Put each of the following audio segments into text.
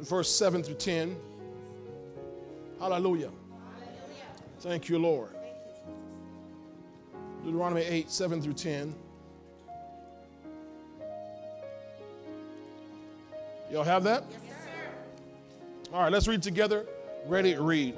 verse 7 through 10. Hallelujah. Thank you, Lord. Deuteronomy 8, 7 through 10. Y'all have that? Yes, sir. All right, let's read together. Ready, read.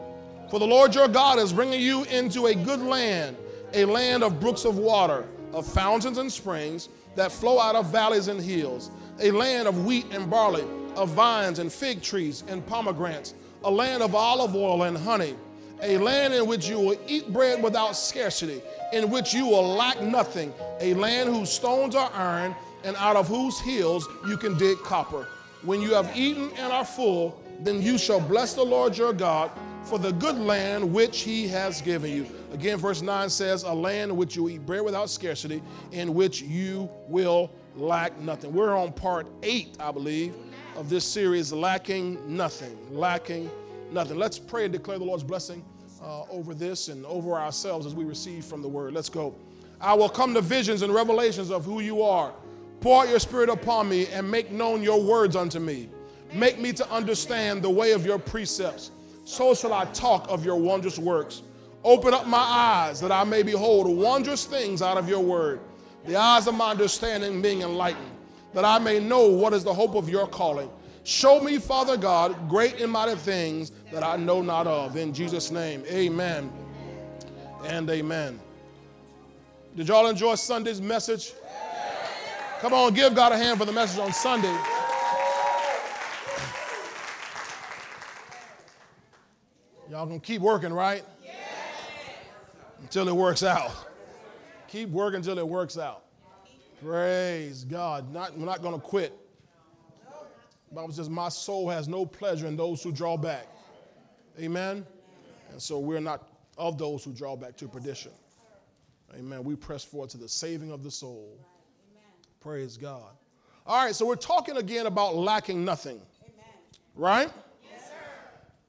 For the Lord your God is bringing you into a good land, a land of brooks of water, of fountains and springs that flow out of valleys and hills, a land of wheat and barley, of vines and fig trees and pomegranates, a land of olive oil and honey, a land in which you will eat bread without scarcity, in which you will lack nothing, a land whose stones are iron, and out of whose hills you can dig copper. When you have eaten and are full, then you shall bless the Lord your God for the good land which he has given you. Again, verse 9 says, A land in which you eat bread without scarcity, in which you will lack nothing. We're on part eight, I believe, of this series, Lacking Nothing. Lacking Nothing. Let's pray and declare the Lord's blessing uh, over this and over ourselves as we receive from the word. Let's go. I will come to visions and revelations of who you are. Pour out your spirit upon me and make known your words unto me. Make me to understand the way of your precepts. So shall I talk of your wondrous works. Open up my eyes that I may behold wondrous things out of your word. The eyes of my understanding being enlightened, that I may know what is the hope of your calling. Show me, Father God, great and mighty things that I know not of. In Jesus' name, amen and amen. Did y'all enjoy Sunday's message? Come on, give God a hand for the message on Sunday. Y'all gonna keep working, right? Until it works out. Keep working until it works out. Praise God. Not, we're not gonna quit. The Bible says, My soul has no pleasure in those who draw back. Amen. And so we're not of those who draw back to perdition. Amen. We press forward to the saving of the soul. Praise God. All right, so we're talking again about lacking nothing. Right? Yes, sir.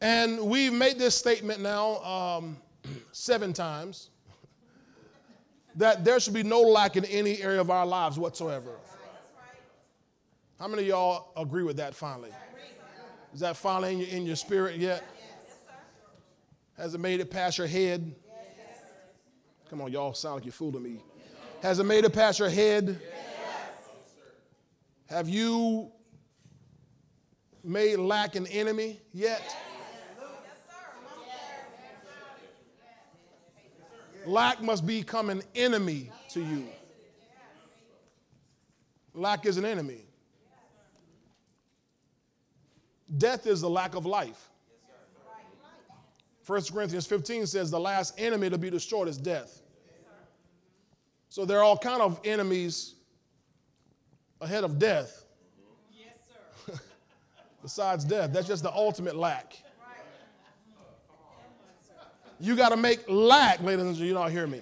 And we've made this statement now um, seven times that there should be no lack in any area of our lives whatsoever. How many of y'all agree with that finally? Is that finally in your, in your spirit yet? Has it made it past your head? Come on, y'all sound like you're fooling me. Has it made it past your head? Have you made lack an enemy yet? Lack must become an enemy to you. Lack is an enemy. Death is the lack of life. 1 Corinthians 15 says the last enemy to be destroyed is death. So there are all kind of enemies ahead of death. Yes, sir. Besides death, that's just the ultimate lack. You got to make lack, ladies and gentlemen, you don't hear me.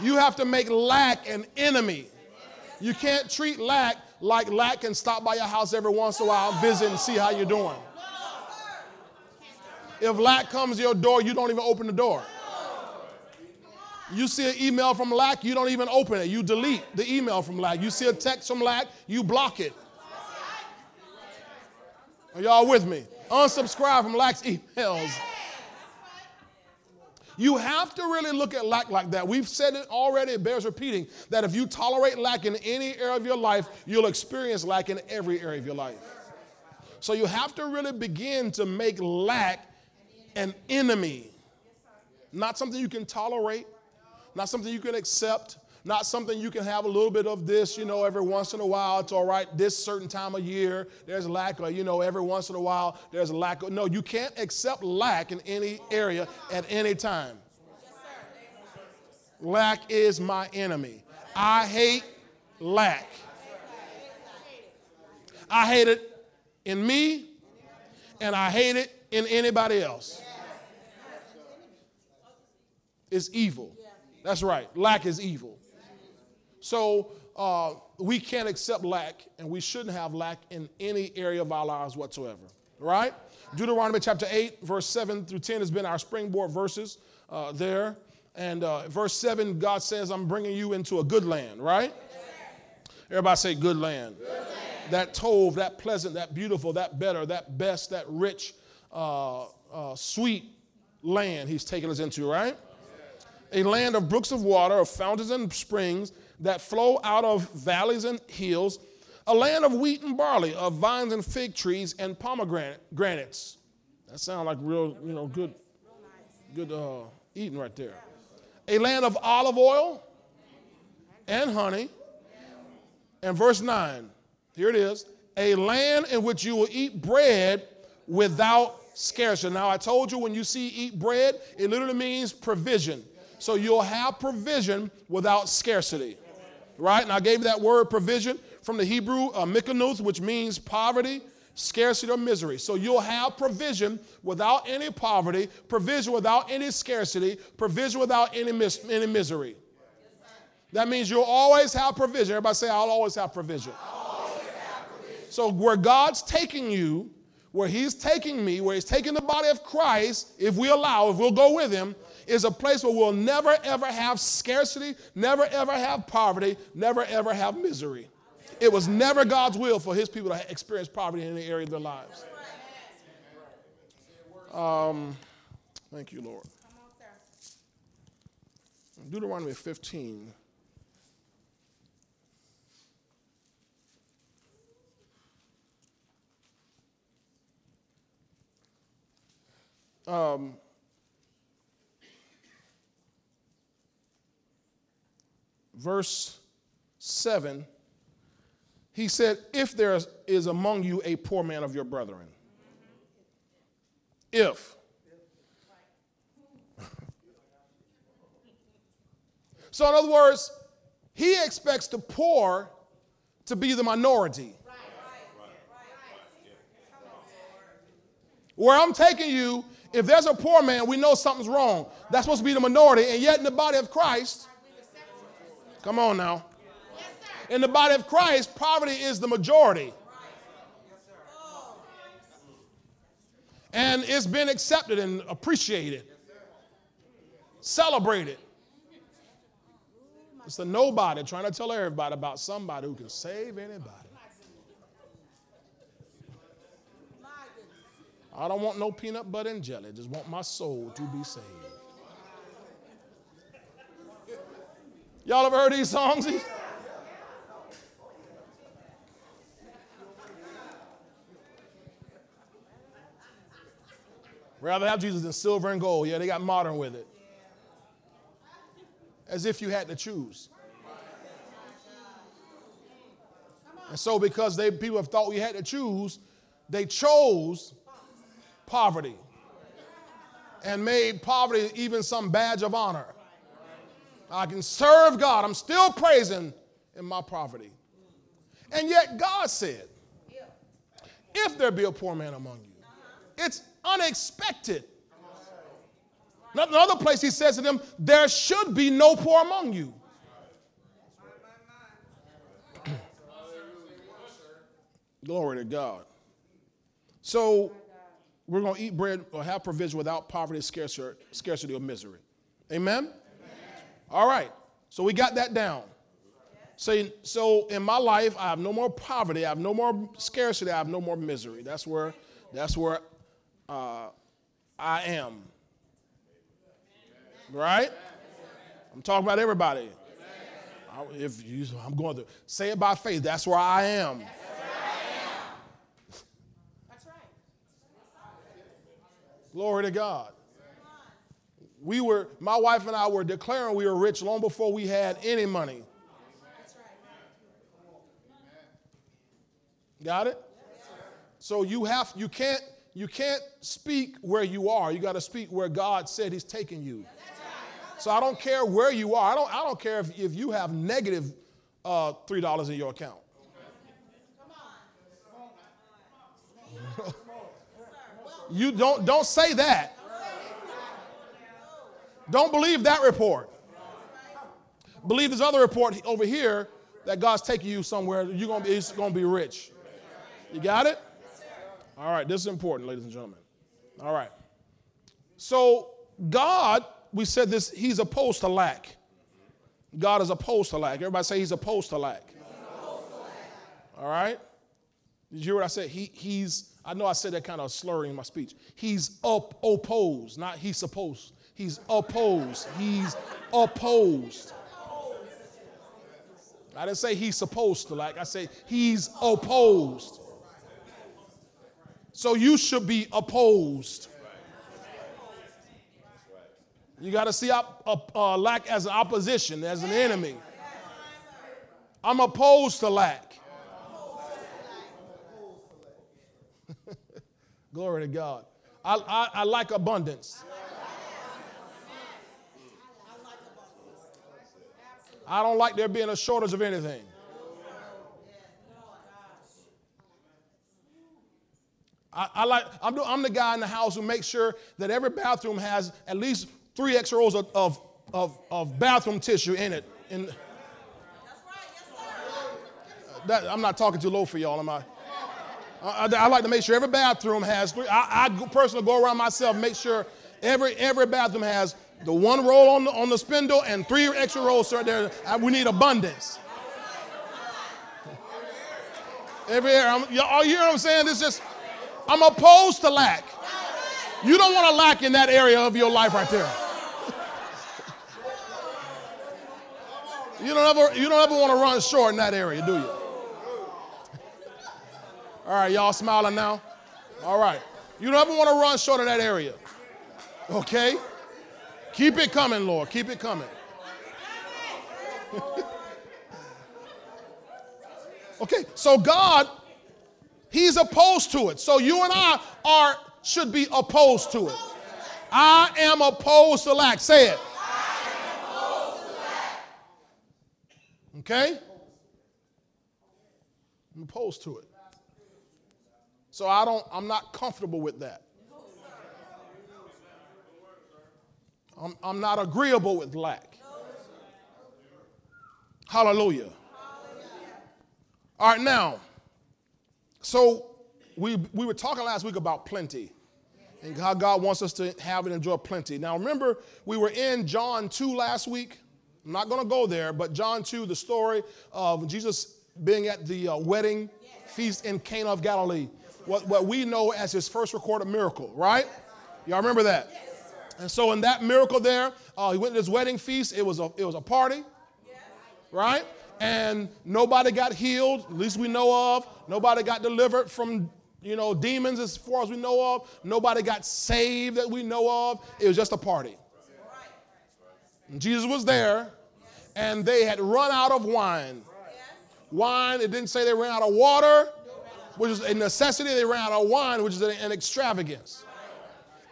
You have to make lack an enemy. You can't treat lack like lack can stop by your house every once in a while, visit and see how you're doing. If lack comes to your door, you don't even open the door. You see an email from lack, you don't even open it. You delete the email from lack. You see a text from lack, you block it. Are y'all with me? Unsubscribe from lack's emails. You have to really look at lack like that. We've said it already, it bears repeating that if you tolerate lack in any area of your life, you'll experience lack in every area of your life. So you have to really begin to make lack an enemy, not something you can tolerate, not something you can accept, not something you can have a little bit of this, you know, every once in a while. It's all right. This certain time of year, there's lack of, you know, every once in a while, there's a lack of. No, you can't accept lack in any area at any time. Lack is my enemy. I hate lack. I hate it in me, and I hate it in anybody else. It's evil. That's right. Lack is evil. So uh, we can't accept lack, and we shouldn't have lack in any area of our lives whatsoever. Right? Deuteronomy chapter 8, verse 7 through 10 has been our springboard verses uh, there. And uh, verse 7, God says, I'm bringing you into a good land, right? Everybody say good land. Good land. that tove, that pleasant, that beautiful, that better, that best, that rich, uh, uh, sweet land he's taking us into, right? A land of brooks of water, of fountains and springs that flow out of valleys and hills, a land of wheat and barley, of vines and fig trees and pomegranates. That sounds like real, you know, good, good uh, eating right there. A land of olive oil and honey. And verse 9, here it is a land in which you will eat bread without scarcity. Now, I told you when you see eat bread, it literally means provision. So you'll have provision without scarcity. Right? And I gave you that word provision from the Hebrew uh, mikanuth, which means poverty, scarcity, or misery. So you'll have provision without any poverty, provision without any scarcity, provision without any, mis- any misery. That means you'll always have provision. Everybody say, I'll always have provision. Always have provision. So where God's taking you, where He's taking me, where He's taking the body of Christ, if we allow, if we'll go with Him, is a place where we'll never ever have scarcity, never ever have poverty, never ever have misery. It was never God's will for His people to experience poverty in any area of their lives. Um, thank you, Lord. Deuteronomy 15. Um, verse 7, he said, If there is among you a poor man of your brethren, if. so, in other words, he expects the poor to be the minority. Where I'm taking you, if there's a poor man, we know something's wrong. That's supposed to be the minority. And yet, in the body of Christ, come on now. In the body of Christ, poverty is the majority. And it's been accepted and appreciated, celebrated. It's a nobody trying to tell everybody about somebody who can save anybody. I don't want no peanut butter and jelly. Just want my soul to be saved. Y'all ever heard these songs? Rather have Jesus in silver and gold. Yeah, they got modern with it. As if you had to choose. And so, because they people have thought we had to choose, they chose poverty and made poverty even some badge of honor. I can serve God. I'm still praising in my poverty. And yet God said, if there be a poor man among you, it's unexpected. Another place he says to them, there should be no poor among you. Glory to God. So we're going to eat bread or have provision without poverty, scarcity, or misery. Amen? All right. So we got that down. So, so in my life, I have no more poverty, I have no more scarcity, I have no more misery. That's where, that's where uh, I am. Right? I'm talking about everybody. I, if you, I'm going to say it by faith. That's where I am. That's right. Glory to God. We were, my wife and I were declaring we were rich long before we had any money. Got it? So you have, you can't, you can't speak where you are. You got to speak where God said He's taking you. So I don't care where you are. I don't, I don't care if, if you have negative uh, $3 in your account. You don't don't say that. Don't believe that report. Believe this other report over here that God's taking you somewhere. You're gonna be gonna be rich. You got it? All right, this is important, ladies and gentlemen. All right. So God, we said this, He's opposed to lack. God is opposed to lack. Everybody say He's opposed to lack. Opposed to lack. All right. Did you hear what I said? He, he's, I know I said that kind of slurring in my speech. He's up, opposed, not he's supposed. He's opposed. He's opposed. I didn't say he's supposed to like, I say he's opposed. So you should be opposed. You got to see op- op- uh, lack as an opposition, as an enemy. I'm opposed to lack. Glory to God. I, I, I like abundance. I don't like there being a shortage of anything. I, I like, I'm, the- I'm the guy in the house who makes sure that every bathroom has at least three extra rolls of, of, of, of bathroom tissue in it. In, that, I'm not talking too low for y'all, am I? I, I- I like to make sure every bathroom has three. I, I personally go around myself, make sure every every bathroom has the one roll on the, on the spindle and three extra rolls right there. We need abundance. Every area, I'm, y'all you hear what I'm saying? This just, I'm opposed to lack. You don't want to lack in that area of your life right there. You don't ever, you don't ever want to run short in that area, do you? All right, y'all smiling now? All right. You don't ever want to run short of that area. Okay? Keep it coming, Lord. Keep it coming. okay, so God, He's opposed to it. So you and I are should be opposed to it. I am opposed to lack. Say it. I am opposed to lack. Okay? I'm opposed to it. So I don't, I'm not comfortable with that. I'm, I'm not agreeable with lack. Hallelujah. All right, now, so we, we were talking last week about plenty and how God wants us to have and enjoy plenty. Now, remember, we were in John 2 last week. I'm not going to go there, but John 2, the story of Jesus being at the uh, wedding feast in Cana of Galilee, what, what we know as his first recorded miracle, right? Y'all remember that? And so, in that miracle there, uh, he went to this wedding feast. It was a, it was a party, right? And nobody got healed, at least we know of. Nobody got delivered from, you know, demons as far as we know of. Nobody got saved that we know of. It was just a party. And Jesus was there, and they had run out of wine. Wine, it didn't say they ran out of water, which is a necessity. They ran out of wine, which is an, an extravagance.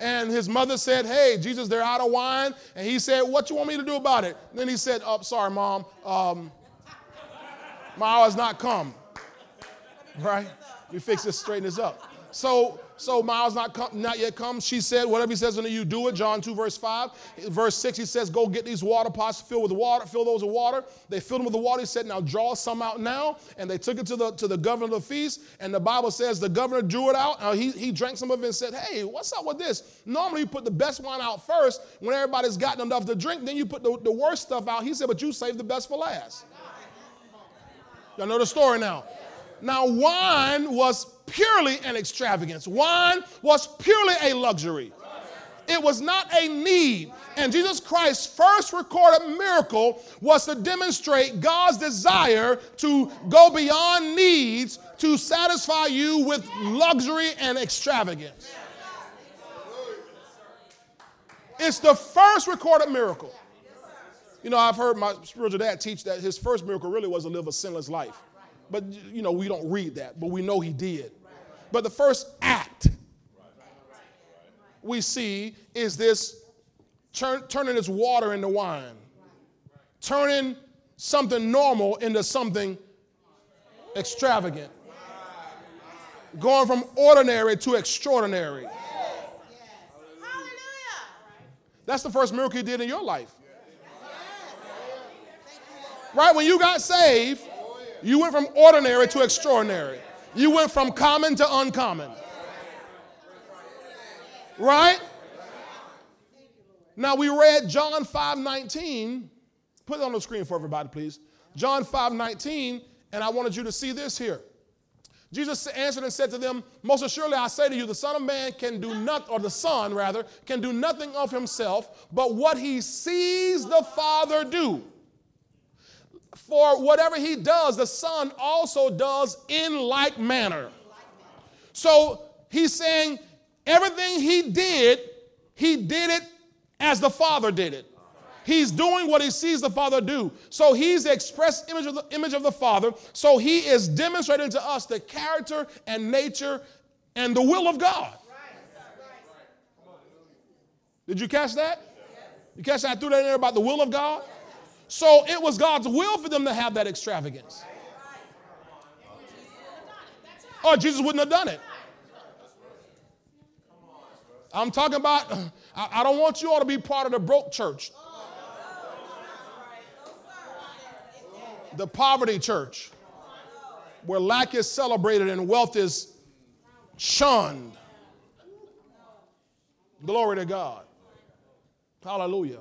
And his mother said, Hey, Jesus, they're out of wine. And he said, What you want me to do about it? And then he said, Oh, sorry, mom. Um, my hour's not come. Right? We fix this, straighten this up. So, so Miles not come, not yet come. She said, whatever he says unto you, do it. John 2, verse 5. Verse 6, he says, Go get these water pots filled with water, fill those with water. They filled them with the water. He said, Now draw some out now. And they took it to the to the governor of the feast. And the Bible says the governor drew it out. Uh, he, he drank some of it and said, Hey, what's up with this? Normally you put the best wine out first when everybody's gotten enough to drink. Then you put the, the worst stuff out. He said, But you saved the best for last. Y'all know the story now. Now, wine was purely an extravagance. Wine was purely a luxury. It was not a need. And Jesus Christ's first recorded miracle was to demonstrate God's desire to go beyond needs to satisfy you with luxury and extravagance. It's the first recorded miracle. You know, I've heard my spiritual dad teach that his first miracle really was to live a sinless life. But, you know, we don't read that, but we know he did. But the first act we see is this turn, turning this water into wine, turning something normal into something extravagant, going from ordinary to extraordinary. That's the first miracle he did in your life. Right? When you got saved, you went from ordinary to extraordinary. You went from common to uncommon. Right? Now we read John 5 19. Put it on the screen for everybody, please. John 5 19, and I wanted you to see this here. Jesus answered and said to them, Most assuredly I say to you, the Son of Man can do nothing, or the Son rather, can do nothing of himself, but what he sees the Father do. For whatever he does, the Son also does in like manner. So he's saying everything he did, he did it as the Father did it. He's doing what he sees the Father do. So he's the express image of the, image of the Father. So he is demonstrating to us the character and nature and the will of God. Did you catch that? You catch that I threw that in there about the will of God? So it was God's will for them to have that extravagance. Or Jesus wouldn't have done it. I'm talking about, I, don't want you all to be part of the broke church. The poverty church, where lack is celebrated and wealth is shunned. Glory to God. Hallelujah.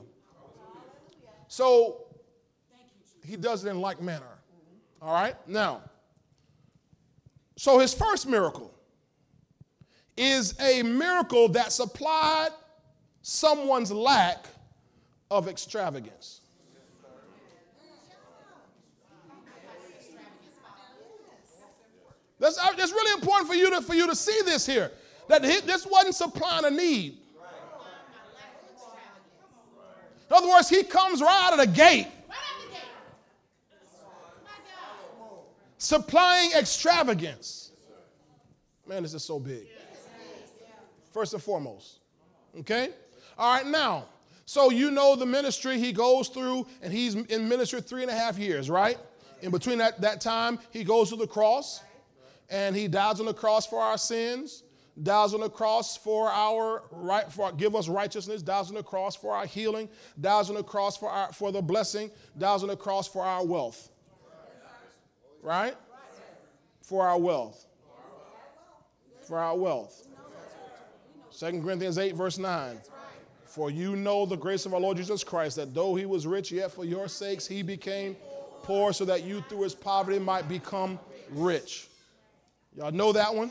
So he does it in like manner. All right? Now, so his first miracle is a miracle that supplied someone's lack of extravagance. That's, uh, that's really important for you, to, for you to see this here. That this wasn't supplying a need. In other words, he comes right out of the gate supplying extravagance. Man, this is so big. First and foremost. Okay? All right, now, so you know the ministry he goes through, and he's in ministry three and a half years, right? In between that, that time, he goes to the cross and he dies on the cross for our sins, dies on the cross for our right, for give us righteousness, dies on the cross for our healing, dies on the cross for our for the blessing, dies on the cross for our wealth. Right? For our wealth. For our wealth. 2 Corinthians 8, verse 9. For you know the grace of our Lord Jesus Christ, that though he was rich, yet for your sakes he became poor, so that you through his poverty might become rich. Y'all know that one?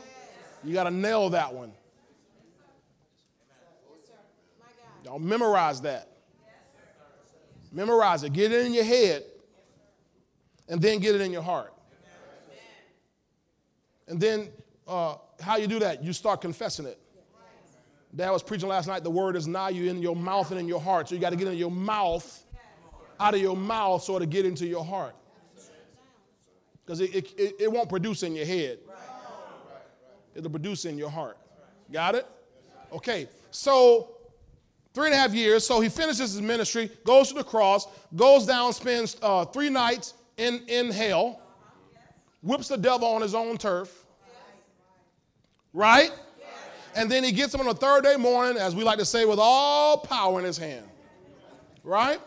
You got to nail that one. Y'all memorize that. Memorize it. Get it in your head, and then get it in your heart. And then, uh, how you do that? You start confessing it. Dad was preaching last night. The word is now you in your mouth and in your heart. So you got to get in your mouth, out of your mouth, so to get into your heart. Because it, it, it won't produce in your head, it'll produce in your heart. Got it? Okay. So three and a half years. So he finishes his ministry, goes to the cross, goes down, spends uh, three nights in, in hell, whips the devil on his own turf. Right? And then he gets him on the third day morning, as we like to say, with all power in his hand. Right?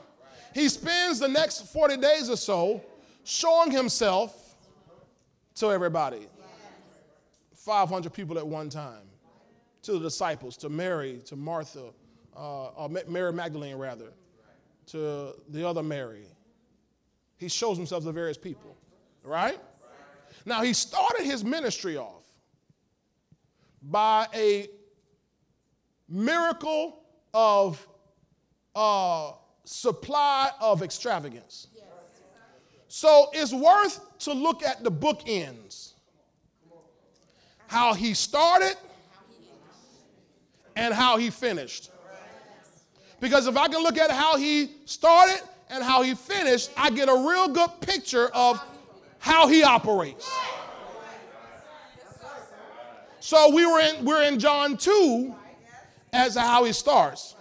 He spends the next 40 days or so showing himself to everybody 500 people at one time, to the disciples, to Mary, to Martha, uh, Mary Magdalene, rather, to the other Mary. He shows himself to various people. Right? Now, he started his ministry off by a miracle of uh, supply of extravagance. So it's worth to look at the bookends. How he started and how he finished. Because if I can look at how he started and how he finished, I get a real good picture of how he operates. So we were in, we're in John 2 as to how he starts.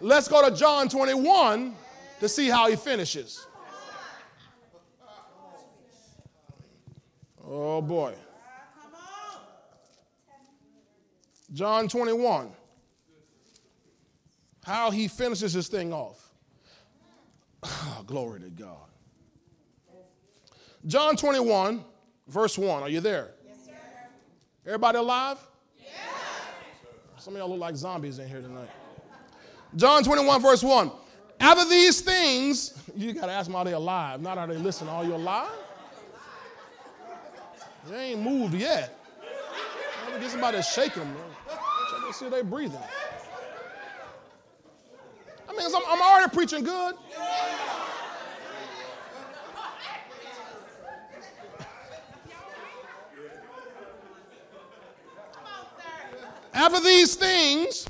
Let's go to John 21 to see how he finishes. Oh boy. John 21. How he finishes this thing off. Oh, glory to God. John 21, verse 1. Are you there? Yes, sir. Everybody alive? Yeah. Some of y'all look like zombies in here tonight. John 21, verse 1. After these things, you got to ask them, are they alive? Not are they listening? Are you alive? They ain't moved yet. Let me get somebody to shake them. Check and see if they're breathing. I mean, I'm, I'm already preaching good. After these things,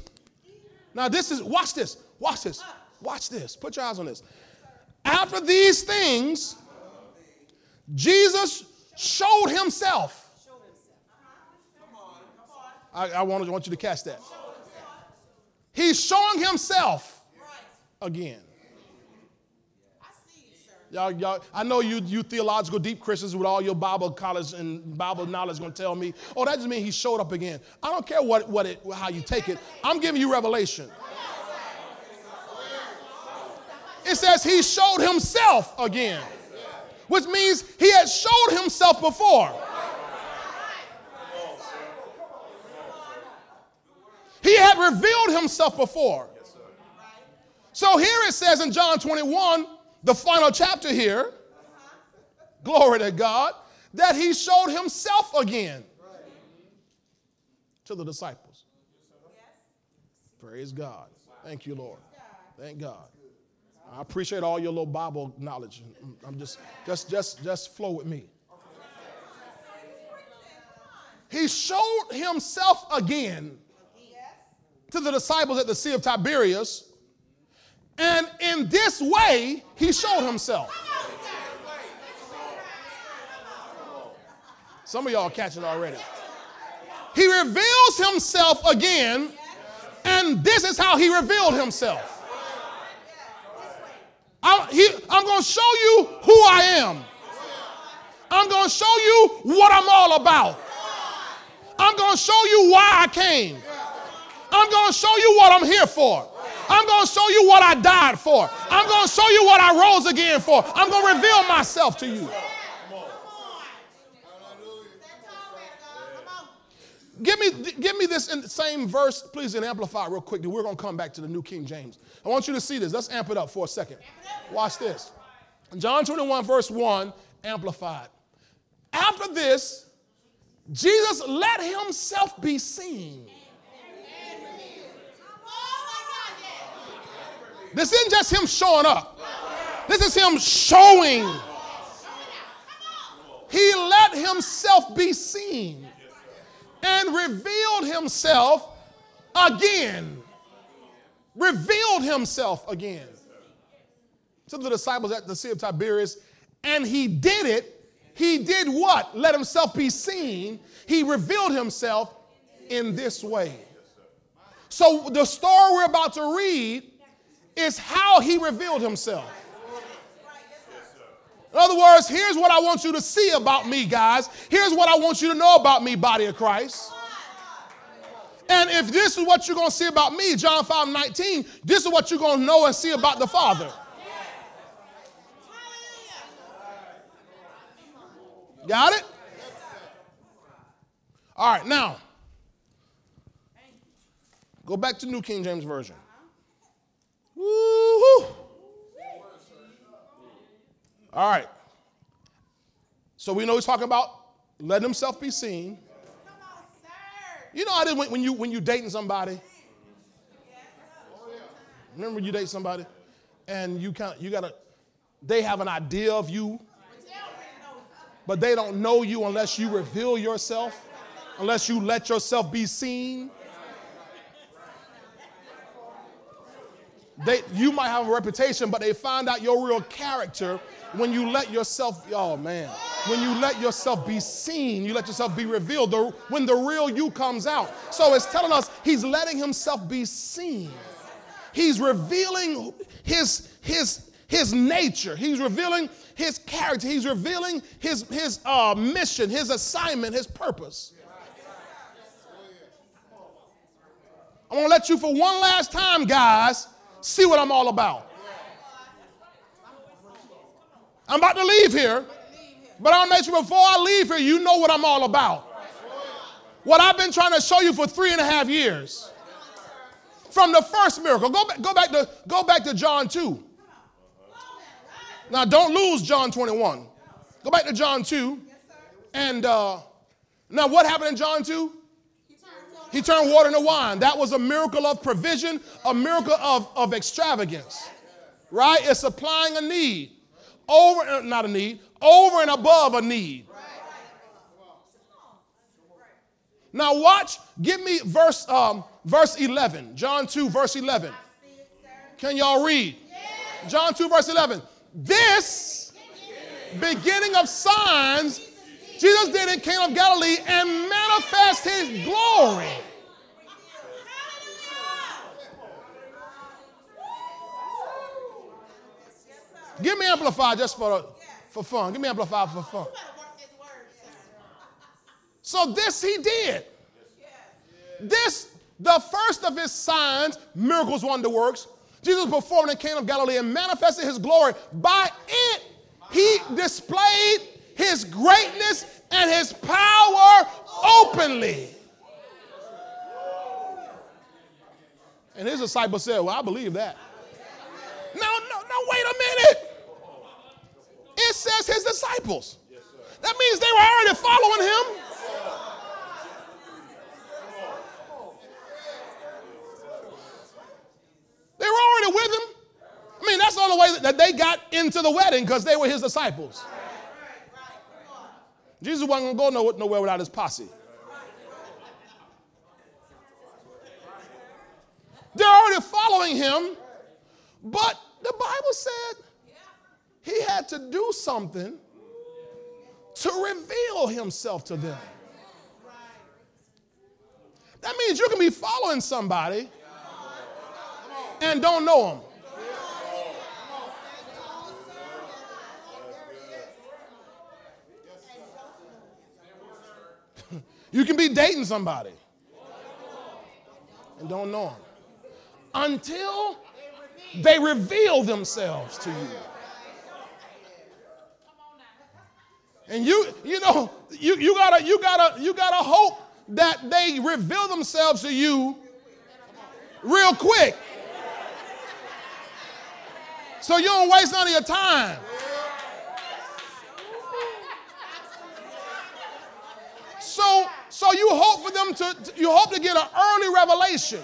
now this is, watch this, watch this, watch this. Put your eyes on this. After these things, Jesus showed himself. I, I want, want you to catch that. He's showing himself again. Y'all, y'all, I know you, you theological deep Christians with all your Bible college and Bible knowledge to tell me, oh, that just means he showed up again. I don't care what, what it, how you take it. I'm giving you revelation. It says he showed himself again, which means he had showed himself before. He had revealed himself before. So here it says in John 21, the final chapter here, glory to God, that he showed himself again to the disciples. Praise God. Thank you, Lord. Thank God. I appreciate all your little Bible knowledge. I'm just, just, just, just flow with me. He showed himself again to the disciples at the Sea of Tiberias and in this way, he showed himself. Some of y'all catch it already. He reveals himself again, and this is how he revealed himself. I'm, I'm going to show you who I am. I'm going to show you what I'm all about. I'm going to show you why I came. I'm going to show you what I'm here for. I'm going to show you what I died for. I'm going to show you what I rose again for. I'm going to reveal myself to you. Give me, give me this in the same verse, please, and amplify real quick. We're going to come back to the New King James. I want you to see this. Let's amp it up for a second. Watch this. John 21, verse 1, amplified. After this, Jesus let himself be seen This isn't just him showing up. This is him showing. He let himself be seen and revealed himself again. Revealed himself again to the disciples at the Sea of Tiberias. And he did it. He did what? Let himself be seen. He revealed himself in this way. So the story we're about to read is how he revealed himself. In other words, here's what I want you to see about me, guys. Here's what I want you to know about me, body of Christ. And if this is what you're going to see about me, John 5 19, this is what you're going to know and see about the Father. Got it? All right, now, go back to New King James Version. Woo-hoo. All right. So we know he's talking about letting himself be seen. You know, I did when you when you dating somebody. Remember when you date somebody, and you kind you gotta, they have an idea of you, but they don't know you unless you reveal yourself, unless you let yourself be seen. They, you might have a reputation, but they find out your real character when you let yourself, oh man, when you let yourself be seen, you let yourself be revealed, the, when the real you comes out. So it's telling us he's letting himself be seen. He's revealing his, his, his nature. He's revealing his character. He's revealing his, his uh, mission, his assignment, his purpose. I'm gonna let you for one last time, guys, see what I'm all about. I'm about to leave here, but I'll make sure before I leave here, you know what I'm all about. What I've been trying to show you for three and a half years. From the first miracle. Go back, go back, to, go back to John 2. Now, don't lose John 21. Go back to John 2 and uh, Now, what happened in John 2? He turned water into wine. That was a miracle of provision, a miracle of, of extravagance, right? It's supplying a need over, uh, not a need, over and above a need. Now watch, give me verse, um, verse 11, John 2, verse 11. Can y'all read? John 2, verse 11. This beginning of signs Jesus did in Cana of Galilee and manifest his glory. Give me amplified just for, for fun. Give me amplified for fun. So this he did. This, the first of his signs, miracles, wonder works, Jesus performed in Cana of Galilee and manifested his glory. By it, he displayed his greatness and his power openly. And his disciples said, Well, I believe that. No, no, no, wait a minute. It says his disciples. That means they were already following him. They were already with him. I mean, that's the only way that they got into the wedding because they were his disciples. Jesus wasn't going to go nowhere without his posse. They're already following him, but the Bible said he had to do something to reveal himself to them. That means you can be following somebody and don't know them. You can be dating somebody and don't know them until they reveal themselves to you. And you, you know, you, you gotta, you gotta, you gotta hope that they reveal themselves to you real quick. So you don't waste none of your time. So, so you hope for them to, you hope to get an early revelation.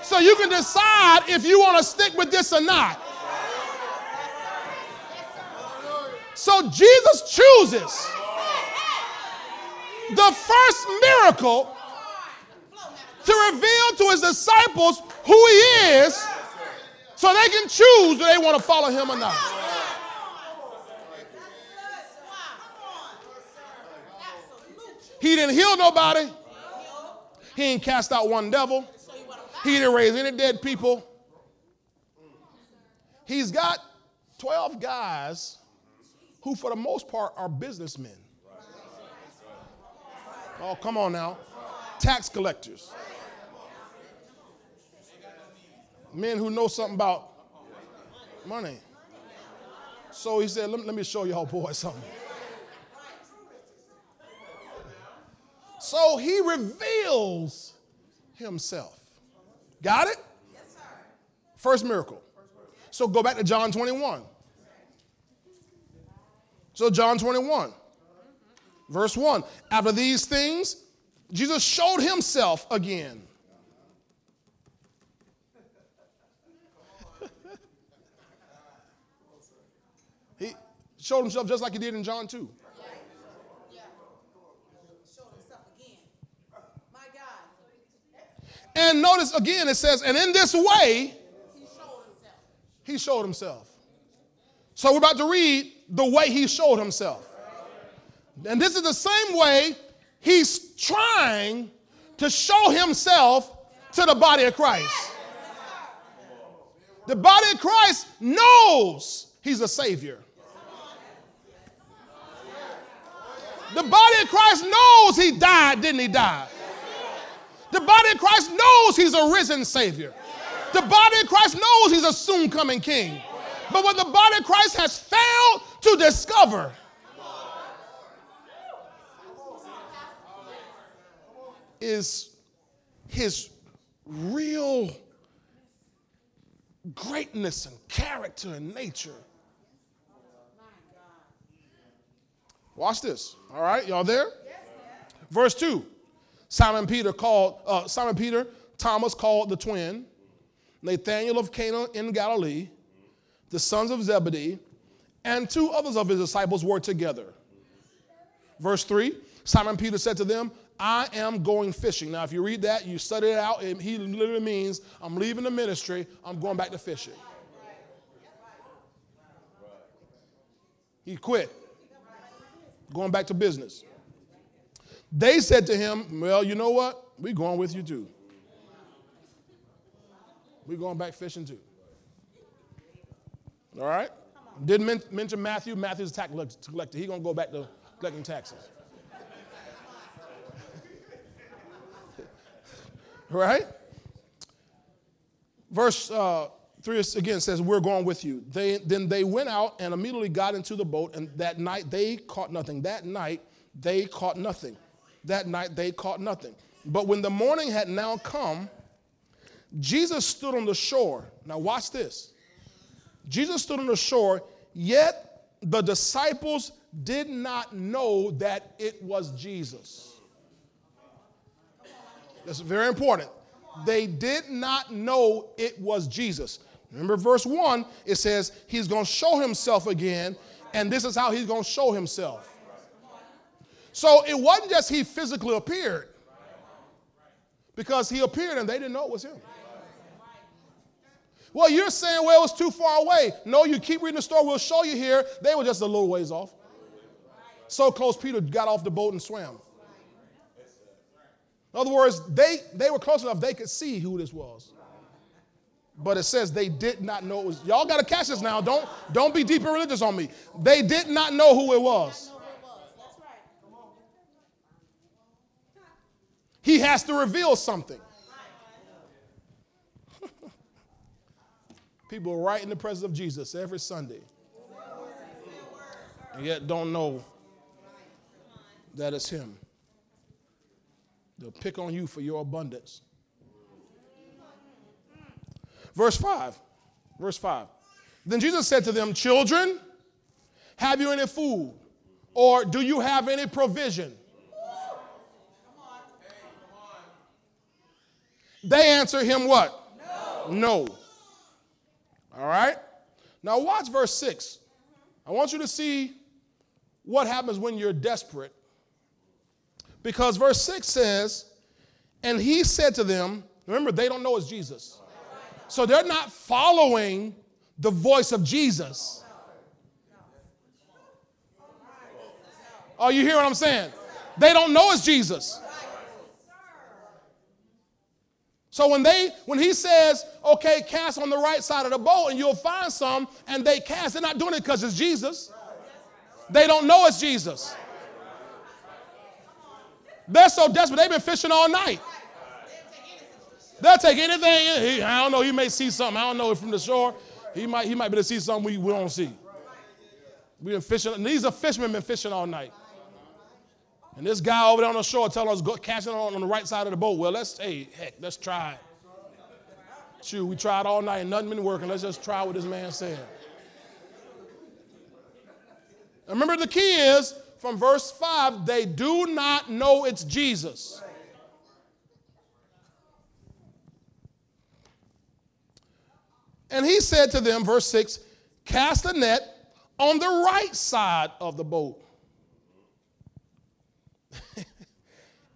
So you can decide if you want to stick with this or not. So Jesus chooses the first miracle to reveal to his disciples who he is so they can choose do they want to follow him or not. He didn't heal nobody. He didn't cast out one devil. He didn't raise any dead people. He's got 12 guys who, for the most part, are businessmen. Oh, come on now. Tax collectors. Men who know something about money. So he said, let, let me show y'all boys something. So he reveals himself. Got it? First miracle. So go back to John 21. So, John 21, verse 1. After these things, Jesus showed himself again. he showed himself just like he did in John 2. And notice again, it says, and in this way, he showed himself. So we're about to read the way he showed himself. And this is the same way he's trying to show himself to the body of Christ. The body of Christ knows he's a savior. The body of Christ knows he died, didn't he die? The body of Christ knows he's a risen Savior. The body of Christ knows he's a soon coming King. But what the body of Christ has failed to discover is his real greatness and character and nature. Watch this. All right, y'all there? Verse 2 Simon Peter called, uh, Simon Peter, Thomas called the twin, Nathanael of Cana in Galilee, the sons of Zebedee, and two others of his disciples were together. Verse 3 Simon Peter said to them, I am going fishing. Now, if you read that, you study it out, it, he literally means, I'm leaving the ministry, I'm going back to fishing. He quit, going back to business. They said to him, Well, you know what? We're going with you too. We're going back fishing too. All right? Didn't men- mention Matthew. Matthew's a tax collector. He's going to go back to collecting taxes. right? Verse uh, 3 again says, We're going with you. They, then they went out and immediately got into the boat, and that night they caught nothing. That night they caught nothing. That night they caught nothing. But when the morning had now come, Jesus stood on the shore. Now, watch this. Jesus stood on the shore, yet the disciples did not know that it was Jesus. That's very important. They did not know it was Jesus. Remember, verse 1, it says he's going to show himself again, and this is how he's going to show himself. So it wasn't just he physically appeared, because he appeared and they didn't know it was him. Well, you're saying, well, it's too far away. No, you keep reading the story. We'll show you here. They were just a little ways off. So close, Peter got off the boat and swam. In other words, they, they were close enough they could see who this was. But it says they did not know it was. Y'all got to catch this now. Don't, don't be deep and religious on me. They did not know who it was. He has to reveal something. People are right in the presence of Jesus every Sunday, and yet don't know that it's Him. They'll pick on you for your abundance. Verse 5. Verse 5. Then Jesus said to them, Children, have you any food? Or do you have any provision? They answer him what? No. no. All right? Now watch verse 6. I want you to see what happens when you're desperate. Because verse 6 says, And he said to them, remember, they don't know it's Jesus. So they're not following the voice of Jesus. Are you hearing what I'm saying? They don't know it's Jesus. So when they when he says, okay, cast on the right side of the boat and you'll find some, and they cast, they're not doing it because it's Jesus. They don't know it's Jesus. They're so desperate, they've been fishing all night. They'll take anything. I don't know, he may see something. I don't know from the shore. He might, he might be to see something we, we don't see. We've been fishing. These are fishermen been fishing all night. And this guy over there on the shore telling us go it on, on the right side of the boat. Well, let's hey heck, let's try it. Shoot, we tried all night and nothing been working. Let's just try what this man said. remember the key is from verse 5, they do not know it's Jesus. And he said to them, verse 6, cast the net on the right side of the boat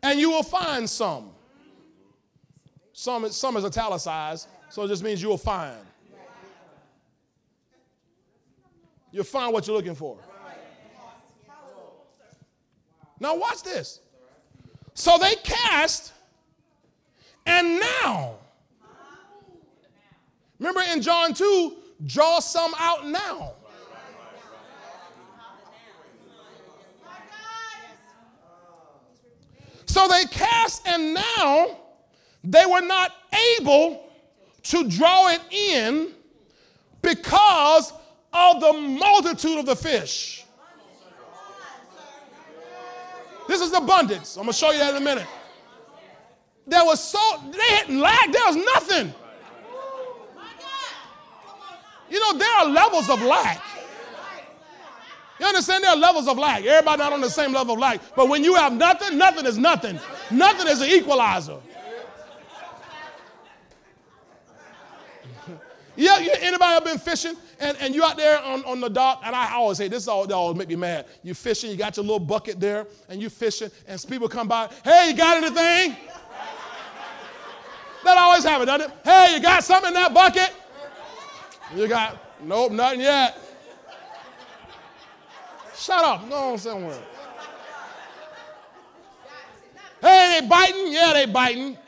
and you will find some. Some, some is italicized, so it just means you will find. You'll find what you're looking for. Now, watch this. So they cast, and now, remember in John 2, draw some out now. So they cast, and now they were not able to draw it in because of the multitude of the fish. This is abundance. I'm going to show you that in a minute. There was so, they hadn't lack, there was nothing. You know, there are levels of lack. You understand? There are levels of lack. Everybody not on the same level of lack. But when you have nothing, nothing is nothing. Nothing is an equalizer. Yeah, yeah, anybody ever been fishing and, and you out there on, on the dock, and I always say this all always make me mad. You fishing, you got your little bucket there, and you fishing, and people come by, hey, you got anything? that always happens, doesn't it? Hey, you got something in that bucket? You got, nope, nothing yet. Shut up, go on somewhere. Hey, they biting? Yeah, they biting.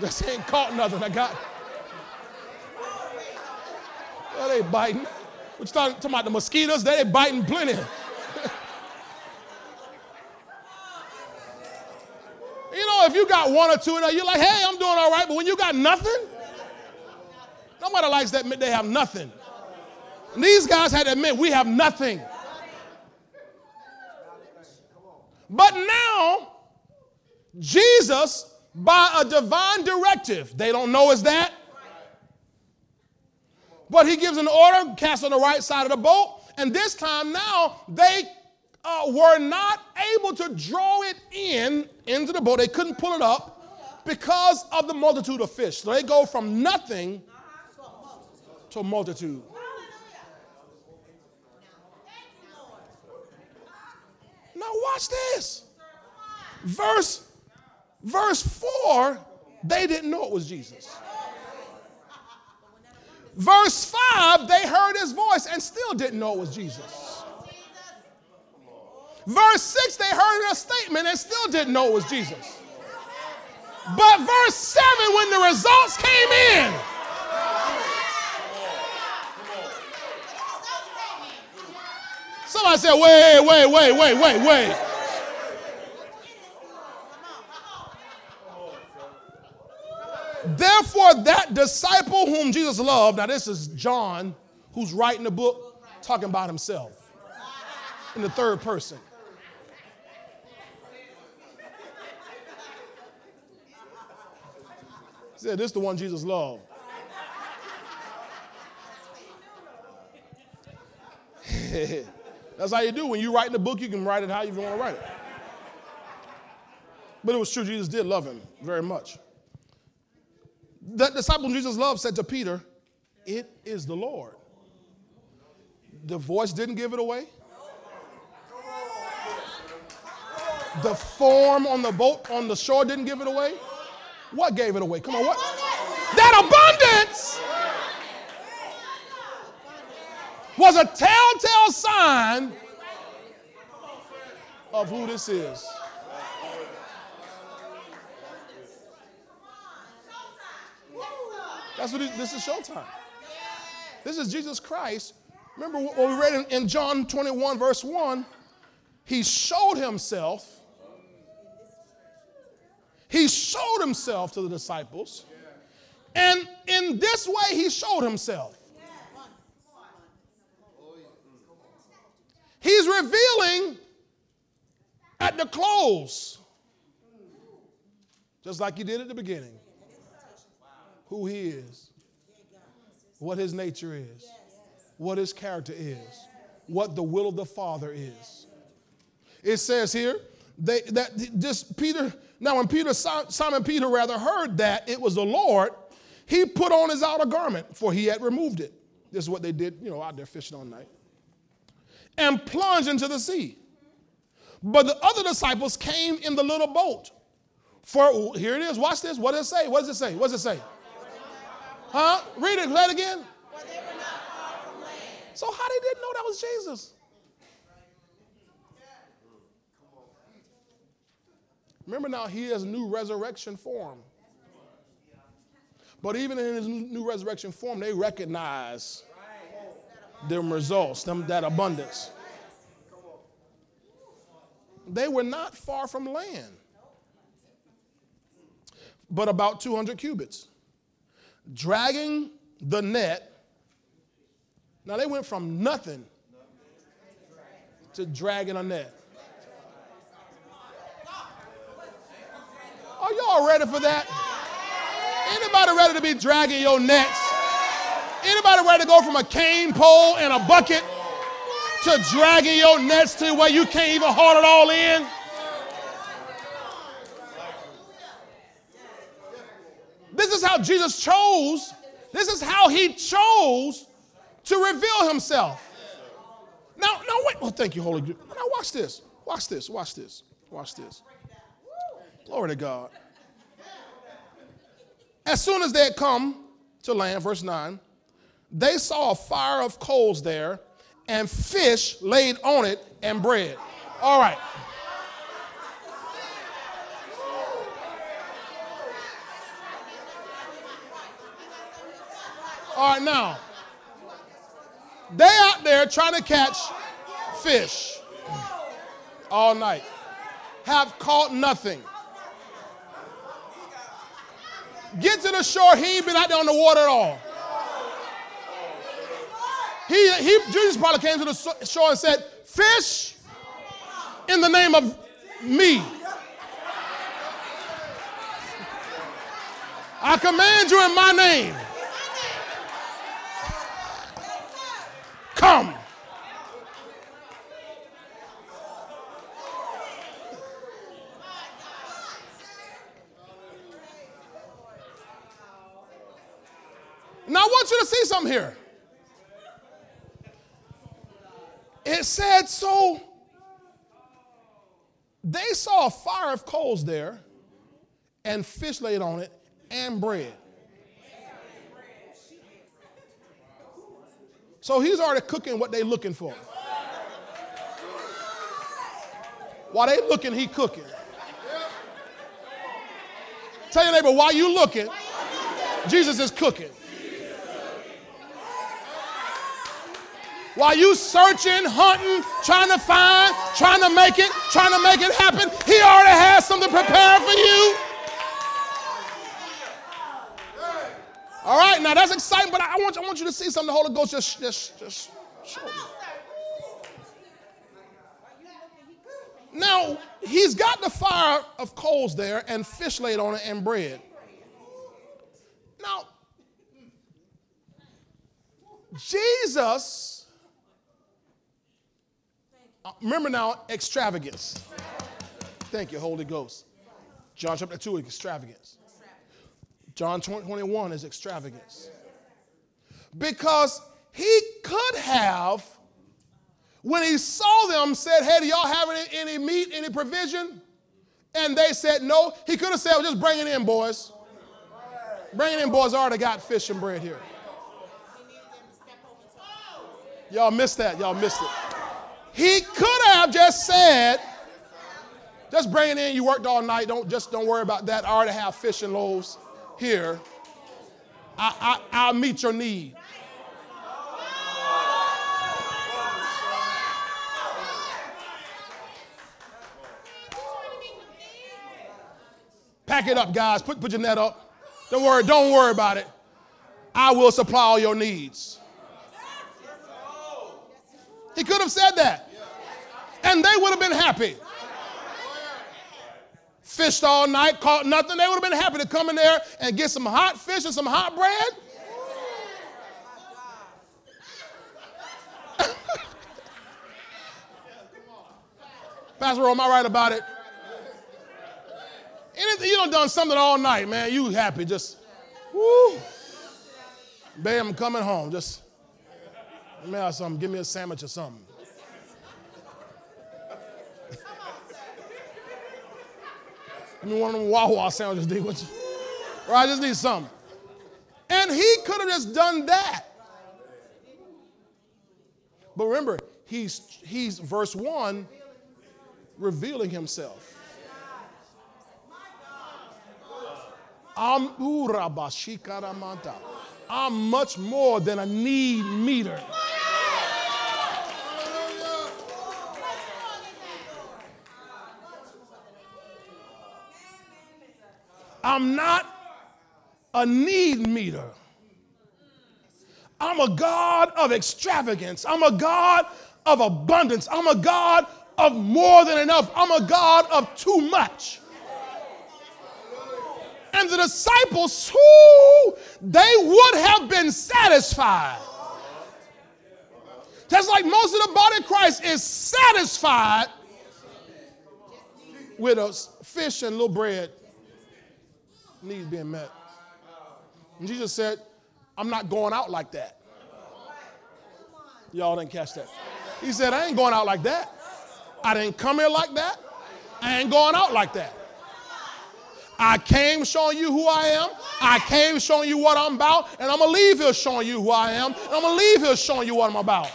Just ain't caught nothing. I got. Yeah, they biting. What you talking, about the mosquitoes? They biting plenty. you know, if you got one or two you're like, hey, I'm doing all right. But when you got nothing, nobody likes that they have nothing. And these guys had to admit we have nothing. But now, Jesus, by a divine directive, they don't know is that, but he gives an order, cast on the right side of the boat, and this time now they uh, were not able to draw it in into the boat. They couldn't pull it up because of the multitude of fish. So they go from nothing to multitude. Now watch this. Verse verse 4, they didn't know it was Jesus. Verse 5, they heard his voice and still didn't know it was Jesus. Verse 6, they heard a statement and still didn't know it was Jesus. But verse 7, when the results came in, somebody said, wait, wait, wait, wait, wait, wait. Therefore, that disciple whom Jesus loved, now this is John who's writing the book talking about himself in the third person. He said, This is the one Jesus loved. That's how you do. When you write in the book, you can write it how you want to write it. But it was true, Jesus did love him very much. The disciple Jesus loved said to Peter, It is the Lord. The voice didn't give it away. The form on the boat on the shore didn't give it away. What gave it away? Come on, what? That abundance was a telltale sign of who this is. That's what this is showtime. This is Jesus Christ. Remember what we read in, in John 21, verse 1? He showed himself. He showed himself to the disciples. And in this way, he showed himself. He's revealing at the close, just like he did at the beginning who he is, what his nature is, what his character is, what the will of the Father is. It says here they, that this Peter, now when Peter, Simon Peter rather heard that it was the Lord, he put on his outer garment, for he had removed it. This is what they did, you know, out there fishing all night. And plunged into the sea. But the other disciples came in the little boat. For here it is, watch this. What does it say? What does it say? What does it say? Huh? Read it, read it again. So how they didn't know that was Jesus? Remember now, he has new resurrection form. But even in his new resurrection form, they recognize them results, them, that abundance. They were not far from land, but about 200 cubits dragging the net. Now they went from nothing to dragging a net. Are y'all ready for that? Anybody ready to be dragging your nets? Anybody ready to go from a cane pole and a bucket to dragging your nets to where you can't even haul it all in. This is how Jesus chose, this is how he chose to reveal himself. Now, now wait. Oh, thank you, Holy Ghost. Now watch this. Watch this. Watch this. Watch this. Glory to God. As soon as they had come to land, verse 9, they saw a fire of coals there and fish laid on it and bread. All right. All right, now, they out there trying to catch fish all night, have caught nothing. Get to the shore, he ain't been out there on the water at all. He, he, Jesus probably came to the shore and said, Fish in the name of me. I command you in my name. Come. Now I want you to see something here. It said, so they saw a fire of coals there and fish laid on it and bread. So he's already cooking what they're looking for. While they looking, he cooking. Tell your neighbor, while you looking, Jesus is cooking. While you searching, hunting, trying to find, trying to make it, trying to make it happen, he already has something prepared for you. All right, now that's exciting, but I want, I want you to see something the Holy Ghost just, just, just show you. Now, he's got the fire of coals there and fish laid on it and bread. Now, Jesus, Uh, remember now, extravagance. Thank you, Holy Ghost. John chapter 2, extravagance. John 21 is extravagance. Because he could have, when he saw them, said, Hey, do y'all have any, any meat, any provision? And they said no. He could have said, well, just bring it in, boys. Bring it in, boys. I already got fish and bread here. Y'all missed that. Y'all missed it. He could have just said, just bring it in. You worked all night. Don't just don't worry about that. I already have fish and loaves here, I, I, will meet your need. Pack it up, guys. Put, put your net up. Don't worry, don't worry about it. I will supply all your needs. He could have said that. And they would have been happy fished all night, caught nothing, they would have been happy to come in there and get some hot fish and some hot bread. Pastor, am I right about it? Anything you done done something all night, man. You happy? Just woo. Bam, I'm coming home. Just let me have something. Give me a sandwich or something. I mean, one of them Wawa sandwiches, D. What you, or I just need something. And he could have just done that. But remember, he's, he's verse 1 revealing himself. I'm, I'm much more than a need meter. I'm not a need meter. I'm a God of extravagance. I'm a God of abundance. I'm a God of more than enough. I'm a God of too much. And the disciples, who they would have been satisfied Just like most of the body of Christ is satisfied with a fish and a little bread needs being met. And Jesus said, I'm not going out like that. Y'all didn't catch that. He said, I ain't going out like that. I didn't come here like that. I ain't going out like that. I came showing you who I am. I came showing you what I'm about. And I'm going to leave here showing you who I am. And I'm going to leave here showing you what I'm about.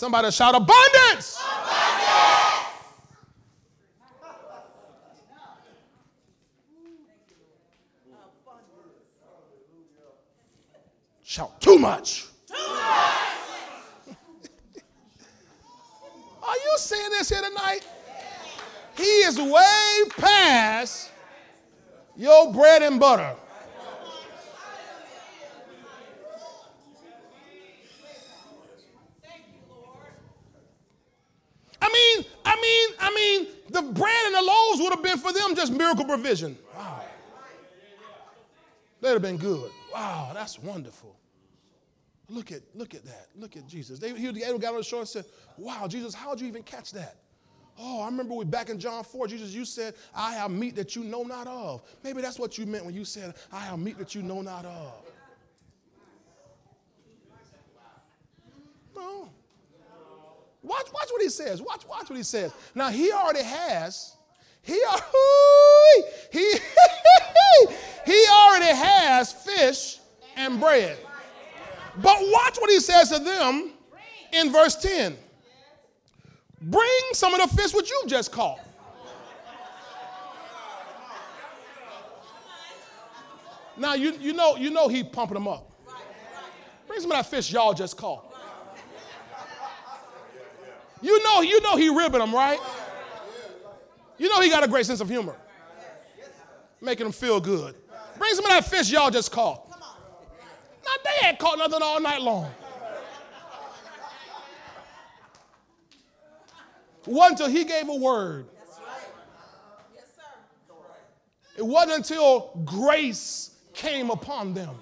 Somebody shout abundance. abundance. Shout too much. Too much. Are you seeing this here tonight? He is way past your bread and butter. I mean, I mean, I mean, the bread and the loaves would have been for them just miracle provision. Wow. That'd have been good. Wow, that's wonderful. Look at, look at that. Look at Jesus. They, he the got on the shore and said, Wow, Jesus, how'd you even catch that? Oh, I remember we back in John 4, Jesus, you said, I have meat that you know not of. Maybe that's what you meant when you said, I have meat that you know not of. No. Watch, watch what he says. Watch, watch what he says. Now he already has, he, he, he already has fish and bread. But watch what he says to them in verse 10. Bring some of the fish which you've just caught. Now you, you know you know he pumping them up. Bring some of that fish y'all just caught. You know, you know he ribbing them, right? You know he got a great sense of humor. Making them feel good. Bring some of that fish y'all just caught. Now they ain't caught nothing all night long. Wasn't until he gave a word. It wasn't until grace came upon them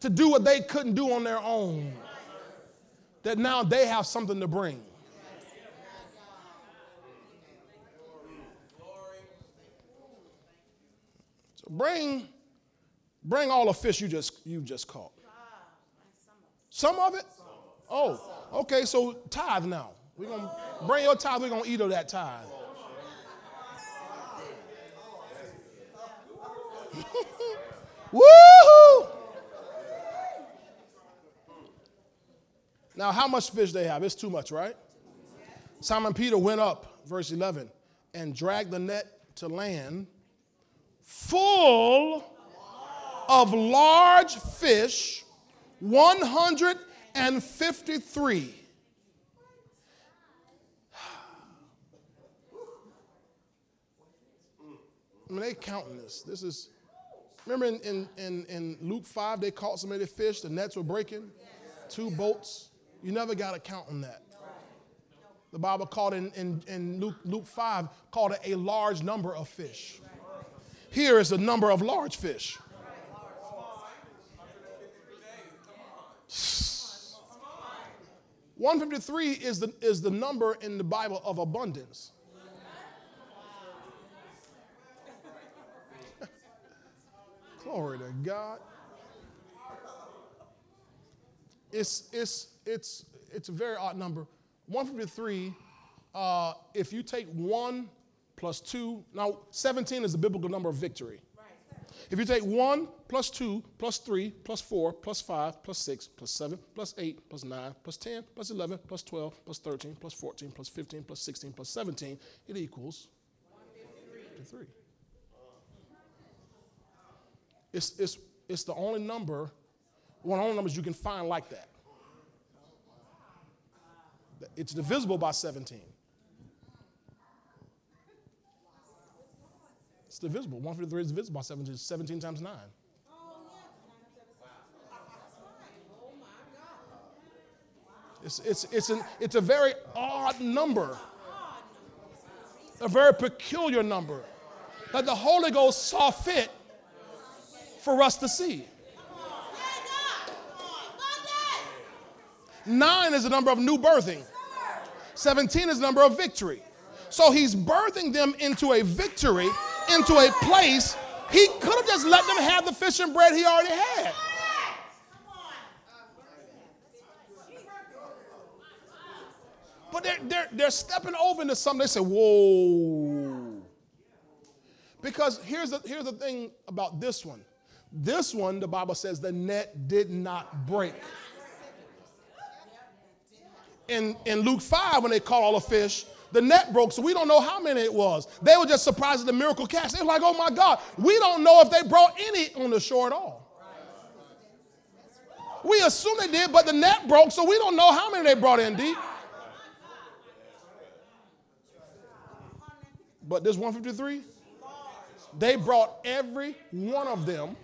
to do what they couldn't do on their own that now they have something to bring. So bring, bring all the fish you just you just caught. Some of it? Oh, okay. So tithe now. We're gonna bring your tithe. We're gonna eat of that tithe. Woohoo! Now, how much fish they have? It's too much, right? Simon Peter went up, verse 11, and dragged the net to land full of large fish, 153. I mean, they counting this. This is, remember in, in, in, in Luke 5, they caught so many fish, the nets were breaking? Two boats. You never got to count on that. The Bible called in, in, in Luke, Luke 5, called it a large number of fish. Here is the number of large fish. One fifty three is the is the number in the Bible of abundance. Glory to God. It's it's it's it's a very odd number. 153, uh, if you take one plus two, now 17 is the biblical number of victory. If you take 1 plus 2 plus 3 plus 4 plus 5 plus 6 plus 7 plus 8 plus 9 plus 10 plus 11 plus 12 plus 13 plus 14 plus 15 plus 16 plus 17, it equals 153. It's, it's, it's the only number, one of the only numbers you can find like that. It's divisible by 17. It's divisible. 153 is divisible by 17. 17 times 9. It's, it's, it's, an, it's a very odd number. a very peculiar number that the Holy Ghost saw fit for us to see. Nine is the number of new birthing. 17 is the number of victory. So he's birthing them into a victory, into a place. He could have just let them have the fish and bread he already had. But they're, they're, they're stepping over into something. They say, whoa. Because here's the, here's the thing about this one. This one, the Bible says, the net did not break. In, in Luke 5, when they caught all the fish, the net broke, so we don't know how many it was. They were just surprised at the miracle catch. They were like, oh my God, we don't know if they brought any on the shore at all. We assume they did, but the net broke, so we don't know how many they brought in deep. But this 153, they brought every one of them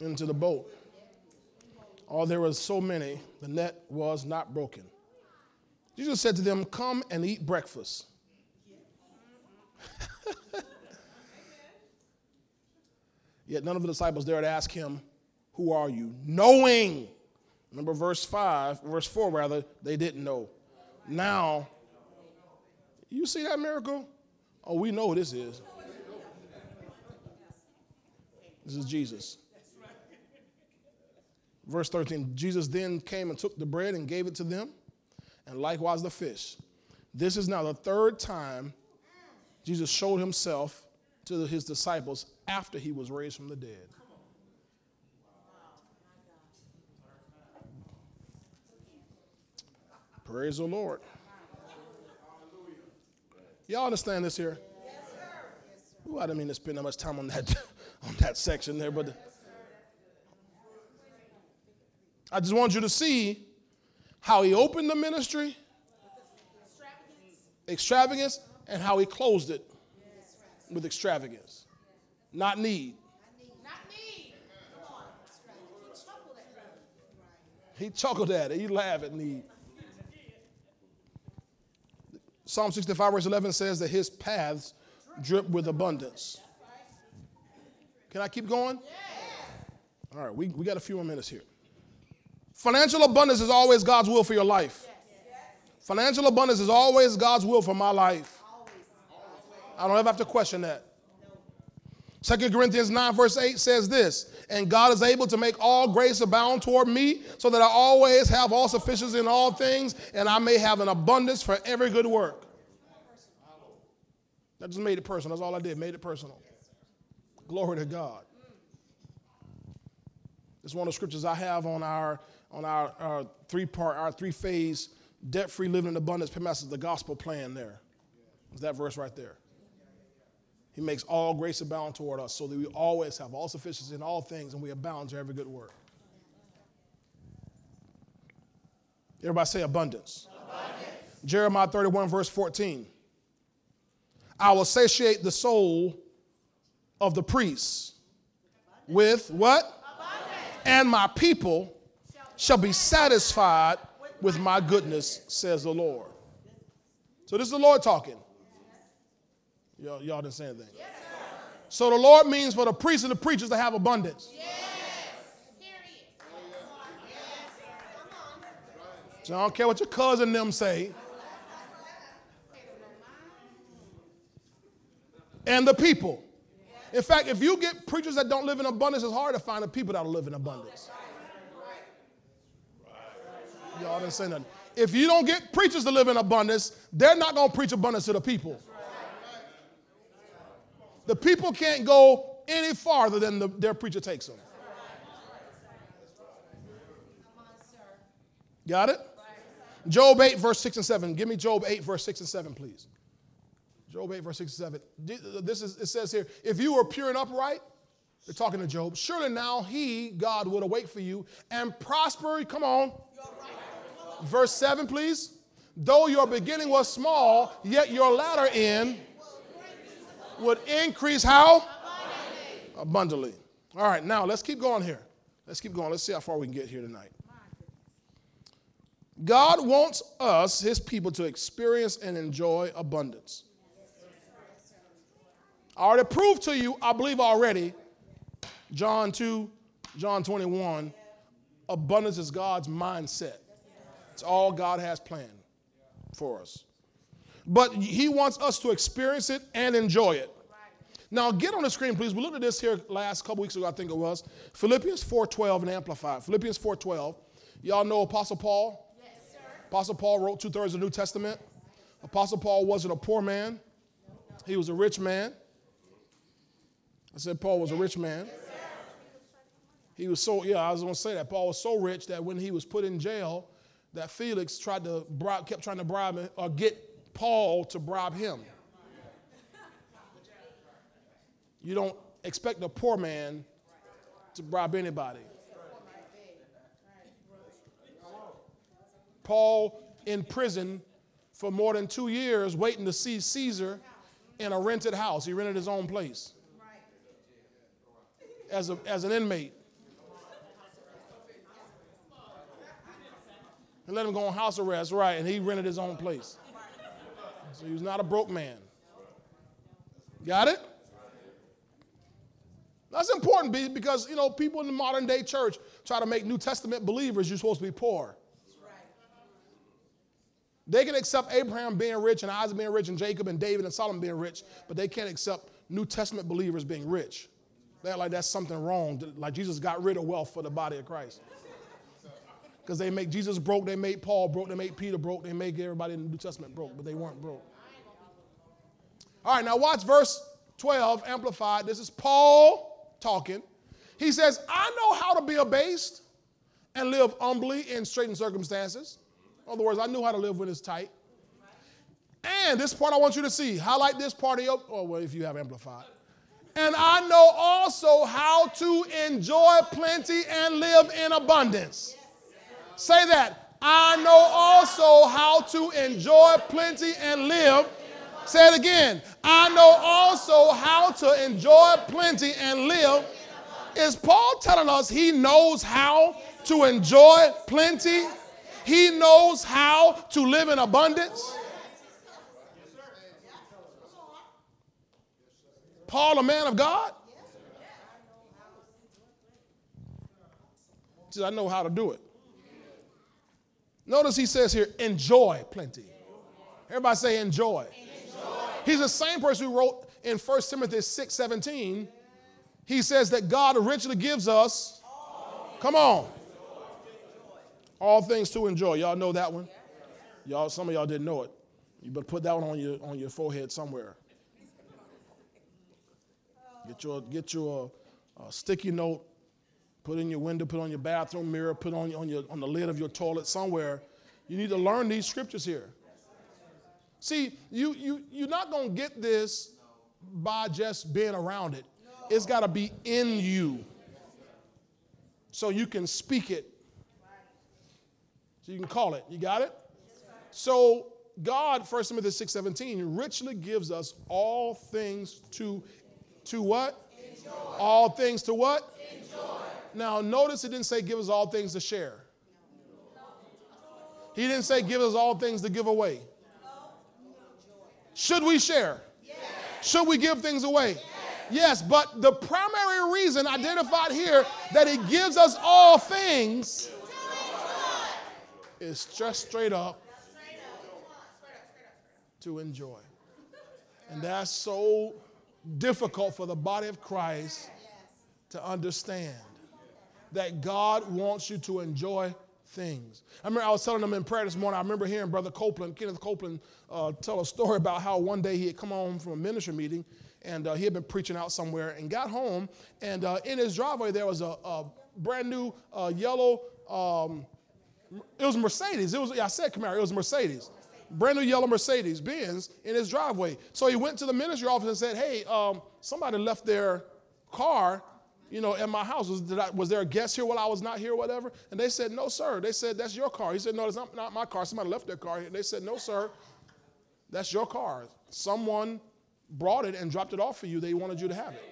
into the boat. Oh, there were so many, the net was not broken. Jesus said to them, Come and eat breakfast. Yet none of the disciples dared ask him, Who are you? Knowing. Remember verse 5, verse 4 rather, they didn't know. Now, you see that miracle? Oh, we know who this is. This is Jesus. Verse 13 Jesus then came and took the bread and gave it to them, and likewise the fish. This is now the third time Jesus showed himself to his disciples after he was raised from the dead. Praise the Lord. Y'all understand this here? Ooh, I didn't mean to spend that much time on that on that section there, but I just want you to see how he opened the ministry, extravagance, and how he closed it with extravagance, not need. He chuckled at it. He laughed at need. Psalm 65, verse 11 says that his paths drip with abundance. Can I keep going? All right, we, we got a few more minutes here. Financial abundance is always God's will for your life. Financial abundance is always God's will for my life. I don't ever have to question that. 2 Corinthians 9, verse 8 says this And God is able to make all grace abound toward me, so that I always have all sufficiency in all things, and I may have an abundance for every good work. That just made it personal. That's all I did, made it personal. Glory to God. It's one of the scriptures I have on our on our, our three part, our three phase debt free living in abundance. Pastor the gospel plan there. Is that verse right there? He makes all grace abound toward us so that we always have all sufficiency in all things and we abound to every good work. Everybody say abundance. abundance. Jeremiah 31, verse 14. I will satiate the soul of the priests with what? Abundance. And my people shall be satisfied with my goodness, says the Lord. So this is the Lord talking. Y'all, y'all didn't say anything. Yes, so the Lord means for the priests and the preachers to have abundance. Yes. So I don't care what your cousin them say. And the people. In fact, if you get preachers that don't live in abundance, it's hard to find the people that live in abundance. Y'all didn't say nothing. If you don't get preachers to live in abundance, they're not going to preach abundance to the people. The people can't go any farther than the, their preacher takes them. Got it? Job 8, verse 6 and 7. Give me Job 8, verse 6 and 7, please. Job 8, verse 6 and 7. This is, it says here, if you were pure and upright, they're talking to Job, surely now he, God, would await for you and prosper. Come on. Verse 7, please. Though your beginning was small, yet your latter end would increase how? Abundantly. All right, now let's keep going here. Let's keep going. Let's see how far we can get here tonight. God wants us, his people, to experience and enjoy abundance. I already proved to you, I believe already, John 2, John 21, abundance is God's mindset. It's all God has planned for us. But he wants us to experience it and enjoy it. Now get on the screen, please. We looked at this here last couple weeks ago, I think it was. Philippians 4.12 and Amplified. Philippians 4.12. Y'all know Apostle Paul? Yes, sir. Apostle Paul wrote two thirds of the New Testament. Apostle Paul wasn't a poor man, he was a rich man. I said Paul was a rich man. He was so, yeah, I was going to say that. Paul was so rich that when he was put in jail, that Felix tried to bribe, kept trying to bribe him or get Paul to bribe him. You don't expect a poor man to bribe anybody. Paul in prison for more than two years waiting to see Caesar in a rented house. He rented his own place as, a, as an inmate. And let him go on house arrest, right, and he rented his own place. So he was not a broke man. Got it? That's important because, you know, people in the modern day church try to make New Testament believers you're supposed to be poor. They can accept Abraham being rich and Isaac being rich and Jacob and David and Solomon being rich, but they can't accept New Testament believers being rich. They're like that's something wrong. Like Jesus got rid of wealth for the body of Christ. Because they make Jesus broke, they made Paul broke, they made Peter broke, they make everybody in the New Testament broke, but they weren't broke. All right, now watch verse 12, amplified. This is Paul talking. He says, I know how to be abased and live humbly in straitened circumstances. In other words, I knew how to live when it's tight. And this part I want you to see. Highlight this part of your, oh, well, if you have amplified. And I know also how to enjoy plenty and live in abundance. Say that. I know also how to enjoy plenty and live. Say it again. I know also how to enjoy plenty and live. Is Paul telling us he knows how to enjoy plenty he knows how to live in abundance. Paul, a man of God? Says, I know how to do it. Notice he says here, enjoy plenty. Everybody say enjoy. enjoy. He's the same person who wrote in 1 Timothy 6 17. He says that God richly gives us, come on, all things to enjoy. Y'all know that one? Y'all, some of y'all didn't know it. You better put that one on your on your forehead somewhere. Get your get your uh, sticky note, put in your window, put on your bathroom mirror, put on on your on the lid of your toilet somewhere. You need to learn these scriptures here. See, you you you're not gonna get this by just being around it. It's got to be in you, so you can speak it so you can call it. You got it? So God, 1 Timothy 6 17, richly gives us all things to, to what? Enjoy. All things to what? Enjoy. Now, notice it didn't say give us all things to share. He didn't say give us all things to give away. Should we share? Should we give things away? Yes. yes, but the primary reason identified here that he gives us all things is just straight up to enjoy. And that's so difficult for the body of Christ to understand that God wants you to enjoy things. I remember I was telling them in prayer this morning. I remember hearing Brother Copeland, Kenneth Copeland, uh, tell a story about how one day he had come home from a ministry meeting and uh, he had been preaching out somewhere and got home. And uh, in his driveway, there was a, a brand new uh, yellow um, it was Mercedes. It was, I said Camaro, it was Mercedes. Brand new yellow Mercedes Benz in his driveway. So he went to the ministry office and said, Hey, um, somebody left their car, you know, at my house. Was, I, was, there a guest here while I was not here whatever? And they said, No, sir. They said, That's your car. He said, No, that's not, not my car. Somebody left their car here. And They said, No, sir. That's your car. Someone brought it and dropped it off for you. They wanted you to have it.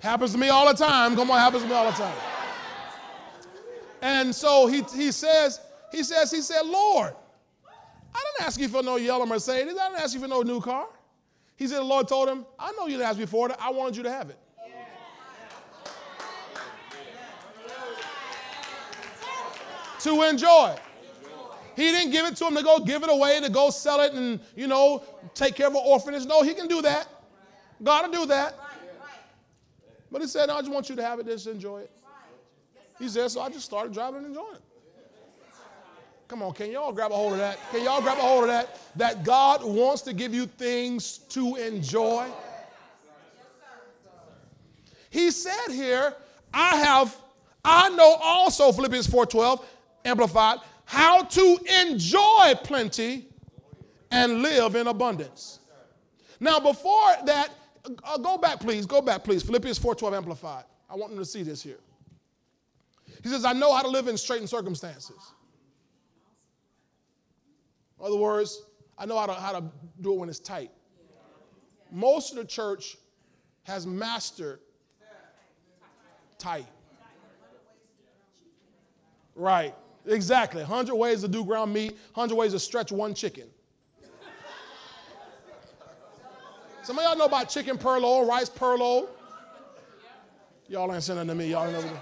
Happens to me all the time. Come on, happens to me all the time. And so he, he says, he says, he said, Lord, I didn't ask you for no yellow Mercedes. I didn't ask you for no new car. He said, the Lord told him, I know you didn't ask me for it. I wanted you to have it. To enjoy. He didn't give it to him to go give it away, to go sell it and, you know, take care of an orphanage. No, he can do that. God will do that. But he said, no, I just want you to have it, just enjoy it. He said, so I just started driving and enjoying it. Come on, can y'all grab a hold of that? Can y'all grab a hold of that? That God wants to give you things to enjoy. He said here, I have, I know also, Philippians 4:12, amplified, how to enjoy plenty and live in abundance. Now, before that, uh, go back, please. Go back, please. Philippians 4:12 amplified. I want them to see this here. He says, I know how to live in straitened circumstances. In other words, I know how to, how to do it when it's tight. Most of the church has mastered tight. Right, exactly. 100 ways to do ground meat, 100 ways to stretch one chicken. Some of y'all know about chicken perlo, rice perlo. Y'all ain't nothing to me. Y'all ain't know.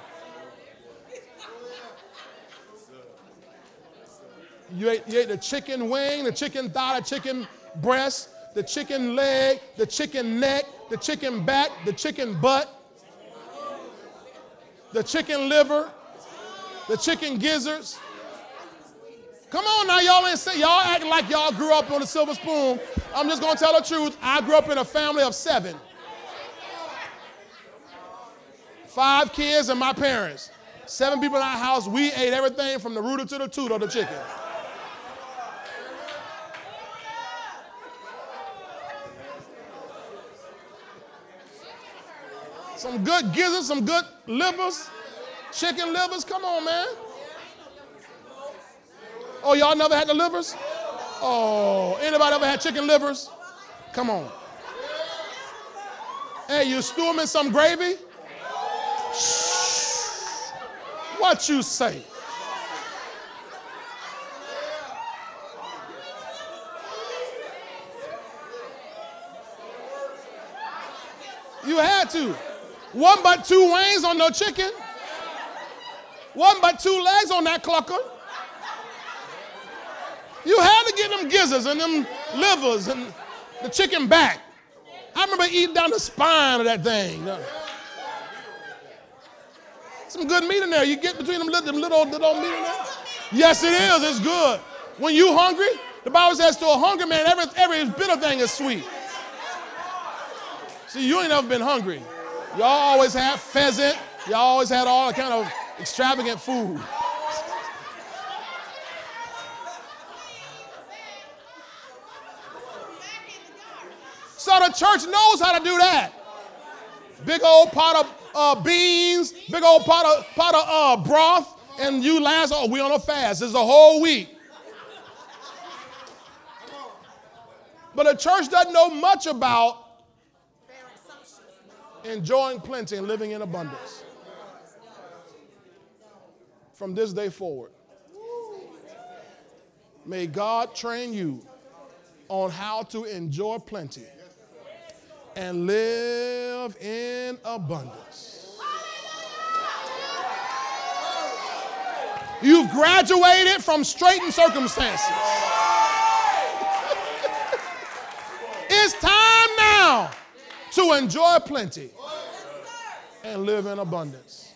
You ate, you ate the chicken wing, the chicken thigh, the chicken breast, the chicken leg, the chicken neck, the chicken back, the chicken butt, the chicken liver, the chicken gizzards. Come on now, y'all ain't say, y'all acting like y'all grew up on a silver spoon. I'm just gonna tell the truth. I grew up in a family of seven. Five kids and my parents. Seven people in our house. We ate everything from the rooter to the toot of the chicken. Some good gizzards, some good livers, chicken livers. Come on, man. Oh, y'all never had the livers? Oh, anybody ever had chicken livers? Come on. Hey, you stew them in some gravy? Shh. What you say? You had to. One but two wings on no chicken. One but two legs on that clucker. You had to get them gizzards and them livers and the chicken back. I remember eating down the spine of that thing. Some good meat in there. You get between them little, them little, little meat in there. Yes, it is. It's good. When you hungry, the Bible says to a hungry man, every, every bitter thing is sweet. See, you ain't never been hungry. Y'all always had pheasant. Y'all always had all kind of extravagant food. So the church knows how to do that. Big old pot of uh, beans, big old pot of, pot of uh, broth, and you last, oh, we on a fast. It's a whole week. But the church doesn't know much about enjoying plenty and living in abundance. From this day forward, may God train you on how to enjoy plenty and live in abundance. You've graduated from straitened circumstances. it's time now to enjoy plenty and live in abundance.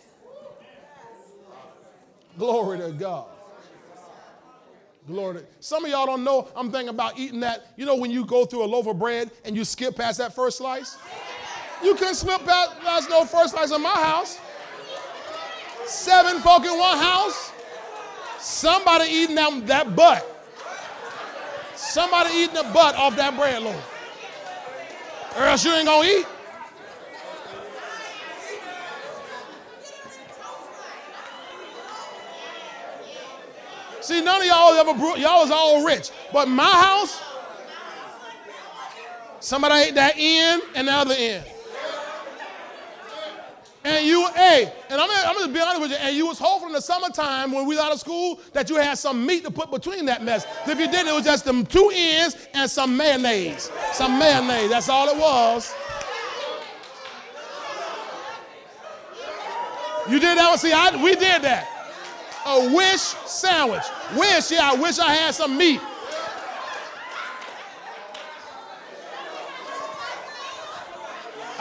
Glory to God. Glory Some of y'all don't know, I'm thinking about eating that. You know, when you go through a loaf of bread and you skip past that first slice? You can't slip past, there's no first slice in my house. Seven folk in one house. Somebody eating that, that butt. Somebody eating the butt off that bread loaf. Or else you ain't gonna eat. See, none of y'all ever bro- y'all was all rich, but my house, somebody ate that end and the other end. And you, hey, and I'm I'm be honest with you, and you was hoping in the summertime when we was out of school that you had some meat to put between that mess. If you didn't, it was just them two ends and some mayonnaise. Some mayonnaise, that's all it was. You did that one? See, I, we did that. A wish sandwich. Wish, yeah, I wish I had some meat.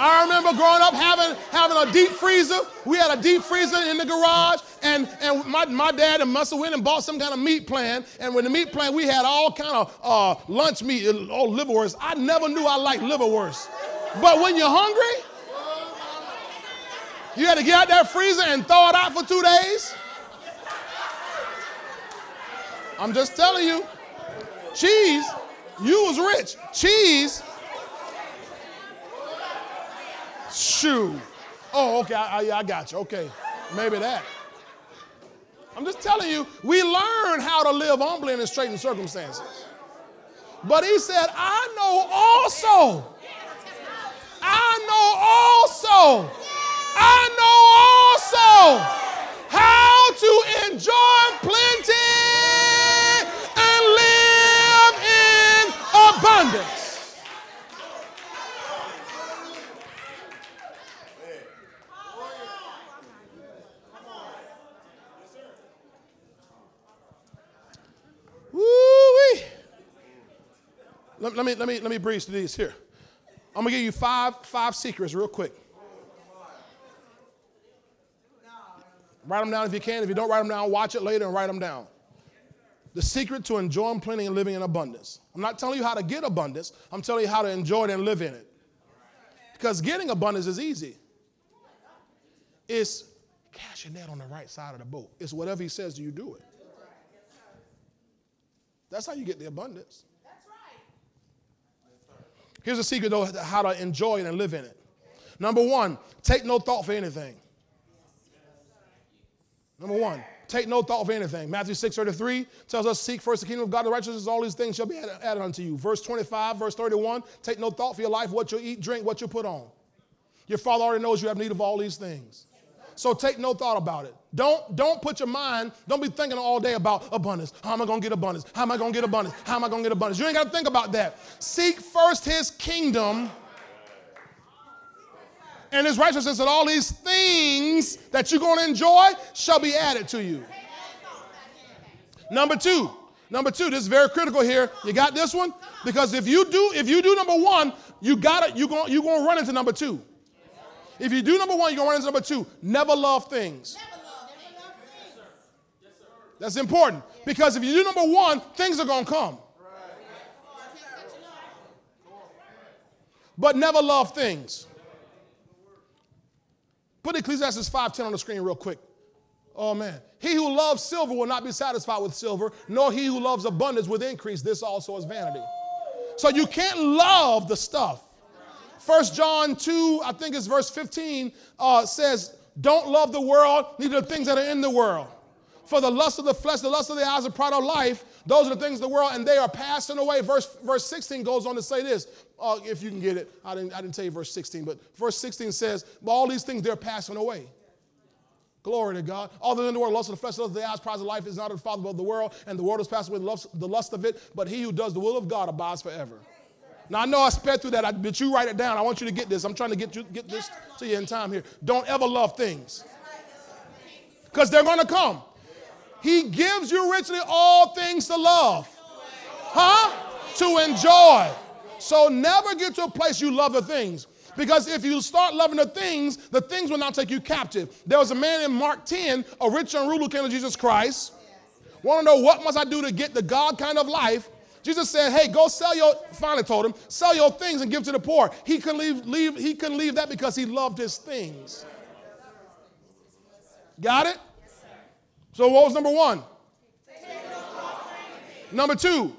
I remember growing up having, having a deep freezer. We had a deep freezer in the garage, and, and my, my dad must have went and bought some kind of meat plan. And with the meat plan, we had all kind of uh, lunch meat, uh, oh, liverwurst. I never knew I liked liverwurst. But when you're hungry, you had to get out that freezer and thaw it out for two days. I'm just telling you, cheese, you was rich. Cheese Shoe. Oh, okay. I, I, I got you. Okay. Maybe that. I'm just telling you, we learn how to live humbly in straitened circumstances. But he said, I know also. I know also. I know also how to enjoy plenty and live in abundance. Woo-wee. Let, me, let, me, let me breeze through these here. I'm to give you five, five secrets real quick. Write them down if you can. If you don't write them down, watch it later and write them down. The secret to enjoying plenty and living in abundance. I'm not telling you how to get abundance, I'm telling you how to enjoy it and live in it. Because getting abundance is easy. It's cashing net on the right side of the boat. It's whatever he says, do you do it? That's how you get the abundance. Here's a secret, though, how to enjoy it and live in it. Number one, take no thought for anything. Number one, take no thought for anything. Matthew 6 33 tells us, Seek first the kingdom of God and righteousness, all these things shall be added, added unto you. Verse 25, verse 31, take no thought for your life, what you eat, drink, what you put on. Your father already knows you have need of all these things. So take no thought about it. Don't, don't put your mind, don't be thinking all day about abundance. How am I to get abundance? How am I to get abundance? How am I to get abundance? You ain't got to think about that. Seek first his kingdom and his righteousness, and all these things that you're to enjoy shall be added to you. Number two, number two, this is very critical here. You got this one? Because if you do, if you do number one, you got it, you're going you're to run into number two. If you do number one, you're going to run into number two. Never love things. That's important because if you do number one, things are going to come. But never love things. Put Ecclesiastes 5:10 on the screen real quick. Oh man. He who loves silver will not be satisfied with silver, nor he who loves abundance with increase. This also is vanity. So you can't love the stuff. First John 2, I think it's verse 15, uh, says, Don't love the world, neither the things that are in the world. For the lust of the flesh, the lust of the eyes, the pride of life, those are the things of the world, and they are passing away. Verse, verse 16 goes on to say this, uh, if you can get it. I didn't, I didn't tell you verse 16, but verse 16 says, All these things, they're passing away. Glory to God. All the in the world, lust of the flesh, lust of the eyes, pride of life is not of the Father, but of the world, and the world is passed away, the lust, the lust of it, but he who does the will of God abides forever. Now I know I sped through that, but you write it down. I want you to get this. I'm trying to get you get this to you in time here. Don't ever love things. Because they're going to come. He gives you richly all things to love. Huh? To enjoy. So never get to a place you love the things. Because if you start loving the things, the things will not take you captive. There was a man in Mark 10, a rich and ruler came to Jesus Christ. Want to know what must I do to get the God kind of life? Jesus said, Hey, go sell your, finally told him, sell your things and give to the poor. He couldn't leave, leave, he couldn't leave that because he loved his things. Got it? So what was number one? Number two.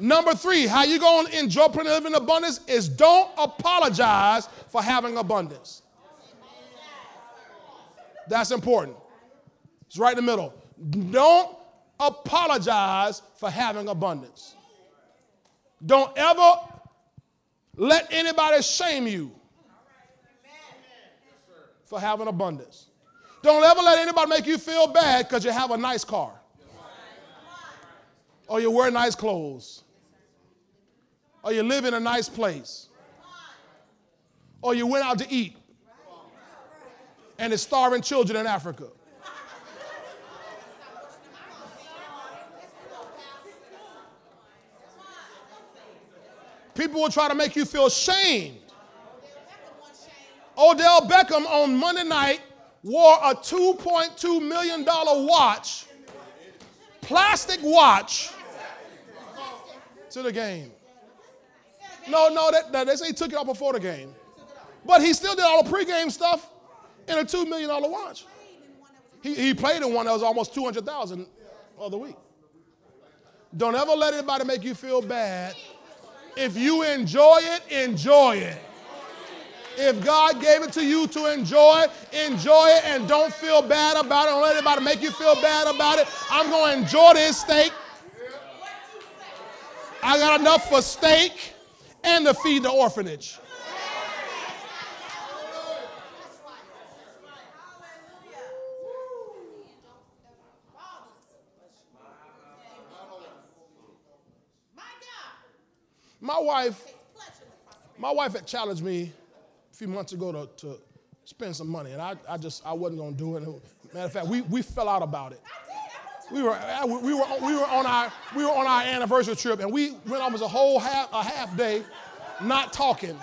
Number three, how you going to enjoy plenty living abundance is don't apologize for having abundance. That's important. It's right in the middle. Don't apologize for having abundance. Don't ever let anybody shame you. for having abundance. Don't ever let anybody make you feel bad because you have a nice car. Or you wear nice clothes. Or you live in a nice place. Or you went out to eat. And it's starving children in Africa. People will try to make you feel shamed. Odell Beckham on Monday night wore a $2.2 million watch, plastic watch, to the game. No, no, that, that, they say he took it off before the game. But he still did all the pregame stuff in a $2 million watch. He, he played in one that was almost 200000 other week. Don't ever let anybody make you feel bad. If you enjoy it, enjoy it. If God gave it to you to enjoy, enjoy it and don't feel bad about it. Don't let anybody make you feel bad about it. I'm going to enjoy this steak. I got enough for steak and to feed the orphanage. My wife, my wife had challenged me a few months ago to, to spend some money, and I, I just I wasn't gonna do it. Matter of fact, we, we fell out about it. We were, uh, we, were, we, were on our, we were on our anniversary trip, and we went almost a whole half, a half day not talking.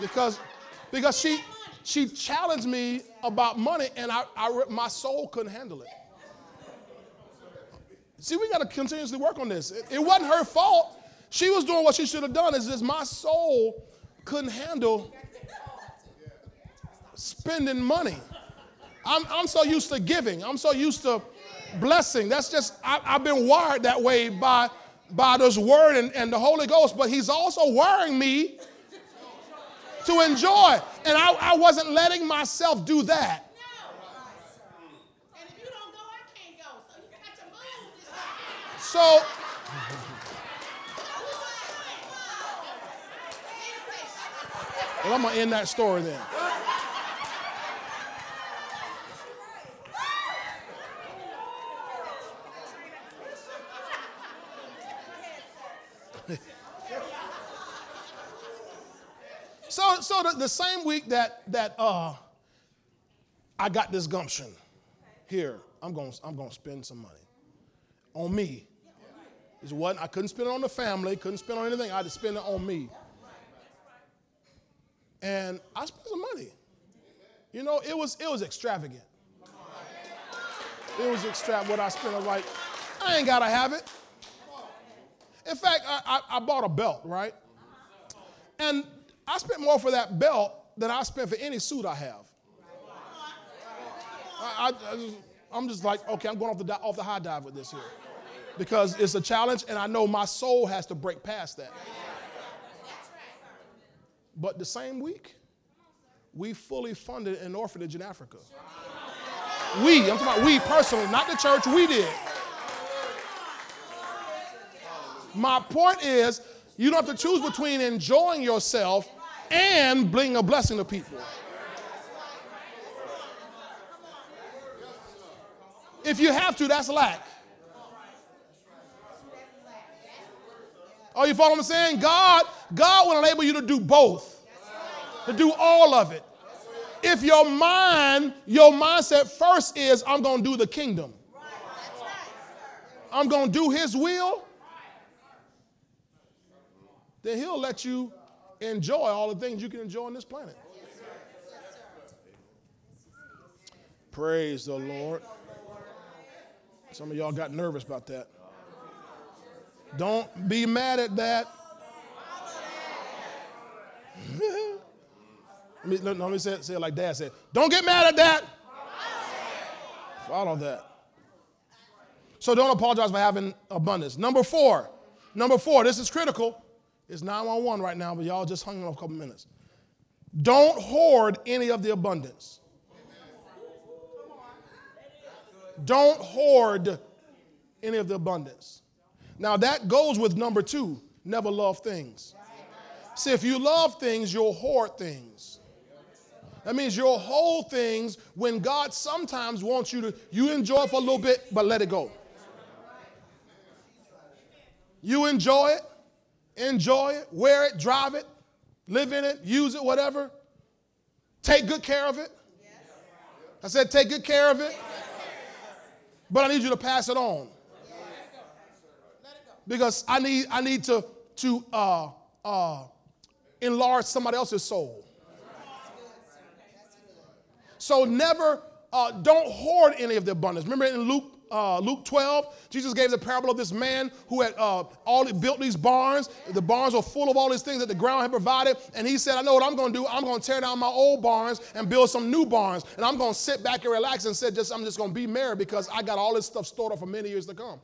Because, because she, she challenged me about money, and I, I, my soul couldn't handle it. See, we got to continuously work on this. It, it, wasn't her fault. She was doing what she should have done. Is just my soul couldn't handle spending money. I'm, I'm so used to giving. I'm so used to blessing. That's just, I, have been wired that way by, by this word and, and the Holy Ghost, but He's also wiring me to enjoy. And I, I wasn't letting myself do that. So, well, I'm going to end that story then. so, so the, the, same week that that uh, I got this gumption, here I'm going I'm going to spend some money on me. It wasn't, I couldn't spend it on the family, couldn't spend it on anything. I had to spend it on me. And I spent some money. You know, it was it was extravagant. It was extravagant. What I spent, I was like, I ain't gotta have it. In fact, I, I, I bought a belt, right? And I spent more for that belt than I spent for any suit I have. I, I, am just like, okay, I'm going off the, off the high dive with this here because it's a challenge, and I know my soul has to break past that. But the same week, we fully funded an orphanage in Africa. We, I'm talking about we personally, not the church, we did. My point is, you don't have to choose between enjoying yourself and being a blessing to people. If you have to, that's lack. Are you following what I'm saying? God, God will enable you to do both, to do all of it. If your mind, your mindset first is, I'm going to do the kingdom, I'm going to do His will, then He'll let you enjoy all the things you can enjoy on this planet. Praise the Lord. Some of y'all got nervous about that. Don't be mad at that. let, me, let me say, it, say it like Dad said. Don't get mad at that. Follow that. So don't apologize for having abundance. Number four. Number four, this is critical. It's 911 right now, but y'all just hung on a couple minutes. Don't hoard any of the abundance. Don't hoard any of the abundance. Now that goes with number two never love things. See, if you love things, you'll hoard things. That means you'll hold things when God sometimes wants you to, you enjoy for a little bit, but let it go. You enjoy it, enjoy it, wear it, drive it, live in it, use it, whatever. Take good care of it. I said, take good care of it. But I need you to pass it on. Because I need, I need to, to uh, uh, enlarge somebody else's soul. So never, uh, don't hoard any of the abundance. Remember in Luke, uh, Luke 12, Jesus gave the parable of this man who had uh, all built these barns. The barns were full of all these things that the ground had provided. And he said, I know what I'm going to do. I'm going to tear down my old barns and build some new barns. And I'm going to sit back and relax and said, just, I'm just going to be merry because I got all this stuff stored up for many years to come.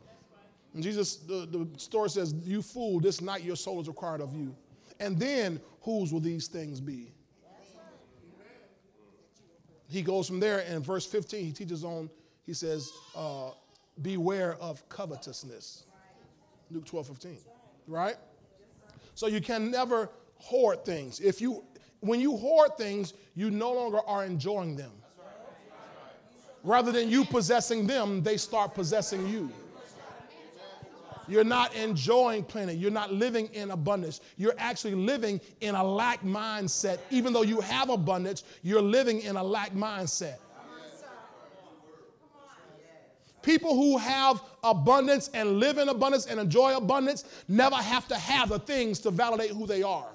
And Jesus, the, the story says, You fool, this night your soul is required of you. And then whose will these things be? He goes from there in verse 15, he teaches on, he says, uh, Beware of covetousness. Luke 12, 15. Right? So you can never hoard things. If you when you hoard things, you no longer are enjoying them. Rather than you possessing them, they start possessing you. You're not enjoying plenty. You're not living in abundance. You're actually living in a lack mindset. Even though you have abundance, you're living in a lack mindset. People who have abundance and live in abundance and enjoy abundance never have to have the things to validate who they are.